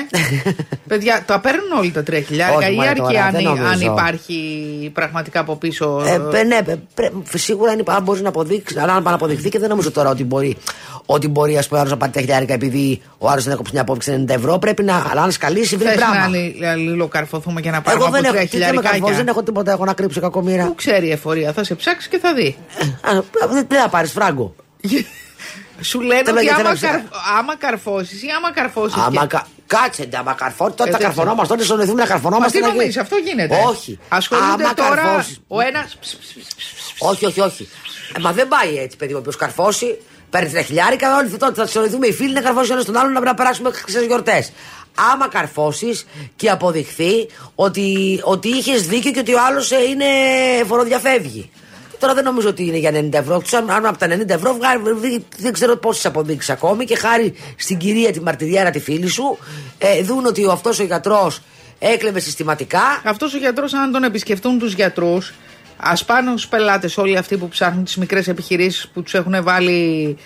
Παιδιά, τα παίρνουν όλοι τα τρία χιλιάρικα Όχι, ή μωρέ, αρκεί τώρα, αν, δεν νομίζω. αν υπάρχει πραγματικά από πίσω; Ε, παι- ναι, παι- πρέ- σίγουρα αν, υπά- αν μπορείς να αποδείξεις, αλλά αν αποδειχθεί και δεν νομίζω τώρα ότι μπορεί, ότι μπορεί ας πούμε, άλλος να πάρει τα χιλιάρικα επειδή ο άλλος δεν έκοψε μια απόφυξη 90 ευρώ. Πρέπει να, αλλά αν σκαλίσει, βρει Θες να πράγμα. αλλη- αλληλοκαρφωθούμε και να πάρουμε Εγώ δεν από έχω, τρία τι είμαι καρφός, χιλιάρικάκια. δεν έχω τίποτα, έχω να κρύψω κακομοίρα. Πού ξέρει η εφορία, θα σε ψάξει και θα δει. Α, Δεν δεν θα πάρεις φράγκο. Σου λένε Θέλω ότι και άμα, θέλω να καρ... ξέρω. άμα καρφώσεις ή άμα καρφώσεις. Άμα κα... Κάτσε, ντε, άμα καρφώνει, τότε Ε, θα δεν καρφωνόμαστε, τότε συνοηθούμε να Μα καρφωνόμαστε. τι να γίνει. νομίζεις, αυτό γίνεται. Όχι. Ασχολούνται Άμα τώρα καρφώσεις- ο ένα. Όχι, όχι, όχι. Ε, μα δεν πάει έτσι, παιδί μου. Όποιο καρφώσει, παίρνει τρία χιλιάρικα, όλοι τότε θα συνοηθούμε οι φίλοι να καρφώσει ένας τον άλλον να, να περάσουμε ξένε γιορτές. Άμα καρφώσεις και αποδειχθεί ότι, ότι είχες δίκιο και ότι ο άλλος είναι φοροδιαφεύγει. Τώρα δεν νομίζω ότι είναι για 90 ευρώ. Τους, αν, αν από τα 90 ευρώ βγάλει, δεν ξέρω πόσες αποδείξεις ακόμη και χάρη στην κυρία τη μαρτυριάρα τη φίλη σου, ε, δουν ότι αυτός ο γιατρός έκλεβε συστηματικά. Αυτός ο γιατρός, αν τον επισκεφτούν τους γιατρούς, ας πάνε στου πελάτες όλοι αυτοί που ψάχνουν τις μικρές επιχειρήσεις που τους έχουν βάλει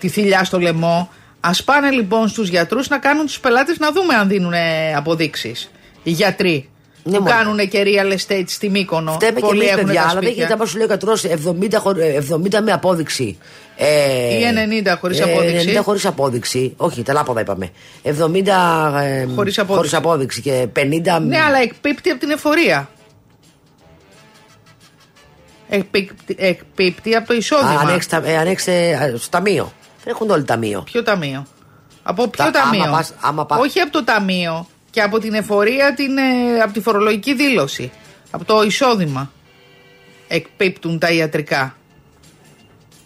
τη θηλιά στο λαιμό. Α πάνε λοιπόν στους γιατρούς να κάνουν τους πελάτες να δούμε αν δίνουν αποδείξεις. Οι γιατροί. Ναι, που μόνο. κάνουν και real estate στη Μύκονο. Φταίμε και Πολλοί εμείς, έχουν παιδιά, τα αλλά δεν σπίτια. γίνεται άμα σου λέει ο γιατρός 70, χω- ε, 70 με απόδειξη. Ε, Ή 90 χωρίς απόδειξη. 90 χωρίς απόδειξη. Όχι, τελάποδα είπαμε. 70 ε, Χωρίς απόδειξη. χωρίς απόδειξη και 50. Ναι, αλλά εκπίπτει από την εφορία. Εκπίπτει, εκπίπτει από το εισόδημα. Ανέξει, τα- ε, ανέξει, ε, στο ταμείο. Δεν έχουν όλοι ταμείο. Ποιο ταμείο; Από ποιο Τα- ταμείο; άμα πας- άμα πας- Όχι από το ταμείο. Και από την εφορία, την, ε, από τη φορολογική δήλωση. Από το εισόδημα. Εκπίπτουν τα ιατρικά.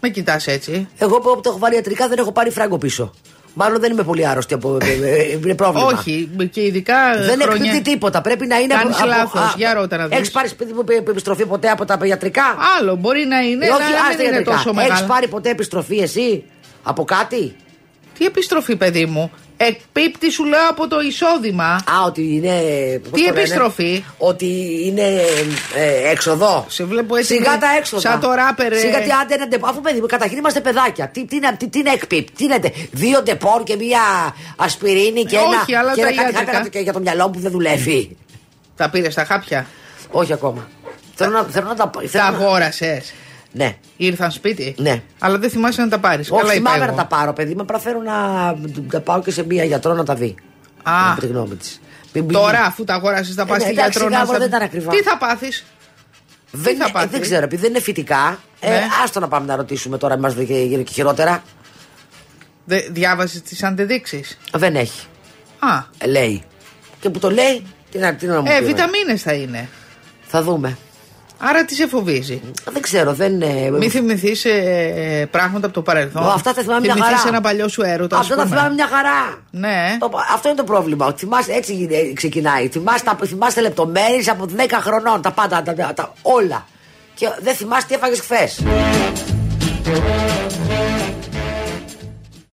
Με κοιτάς έτσι. Εγώ που το έχω βάλει ιατρικά δεν έχω πάρει φράγκο πίσω. Μάλλον δεν είμαι πολύ άρρωστη από. ε, ε, Είναι πρόβλημα. Όχι, και ειδικά. Δεν χρόνια... εκπίπτει τίποτα. Πρέπει να είναι Κάνεις λάθος. Για ρώτα να δεις. Έχει πάρει σπίτι μου επι- επιστροφή ποτέ από τα ιατρικά; Άλλο, μπορεί να είναι, Ε, αλλά όχι, να άστα μην είναι ιατρικά. τόσο Έχεις μεγάλο. πάρει ποτέ επιστροφή εσύ; Από κάτι; Τι επιστροφή, παιδί μου; Εκπίπτει, σου λέω, από το εισόδημα. Α, ότι είναι. πώς Τι το λένε; επιστροφή; Ότι είναι ε, έξοδο. Σε βλέπω έτσι. Σιγά με- τα έξοδα. Σαν το ράπερ. ε. Σιγά τι άντε ένα ντεπ- Αφού παιδί μου, καταρχήν είμαστε παιδάκια. Τι, τι, είναι- τι, τι είναι εκπίπ, τι είναι. Δύο ντεπόρ και μία ασπιρίνη και Ε, ένα. όχι, αλλά και τα ένα κάτι ιατρικά. χάπια και για το μυαλό μου που δεν δουλεύει. Τα πήρες στα χάπια; όχι ακόμα. Θέλω να, θέλω να τα. Τα Θέλω να... αγόρασες. Ναι. Ήρθαν σπίτι; Ναι. Αλλά δεν θυμάσαι να τα πάρεις. Όχι, θυμάμαι να τα πάρω, παιδί μου. Απλά θέλω να τα πάω και σε μία γιατρό να τα δει. Α. Να πει τη γνώμη της. Τώρα, αφού τα αγόρασες, θα πας ναι, στη εντάξει, γιατρό να σιγά, στα- δεν ήταν ακριβά. Τι θα πάθεις; Δεν, θα ε, πάθεις; δεν ξέρω, επειδή δεν είναι φυτικά. Ε, Ναι. άστο να πάμε να ρωτήσουμε τώρα, είμαστε και, και, και χειρότερα. Διάβασες τις αντεδείξει. Δεν έχει. Α. Ε, λέει. Και που το λέει, τι να, τι να μου Ε, πει. βιταμίνες θα είναι. Θα δούμε. Άρα τι σε φοβίζει; Δεν ξέρω, δεν. ε, Μην θυμηθείς ε, πράγματα από το παρελθόν; Ω, αυτά θα θυμάμαι μια Θυμηθείς χαρά. ένα παλιό σου έρωτα. ας Αυτό τα πούμε; θυμάμαι μια χαρά. Ναι. Το- αυτό είναι το πρόβλημα. ότι Θυμάσαι, έτσι γινε- ξεκινάει. Θυμάσαι, τα- θυμάστε λεπτομέρειες από 10 χρονών. Τα πάντα, τα, τα- τα- όλα. Και δεν θυμάσαι τι έφαγες χθες.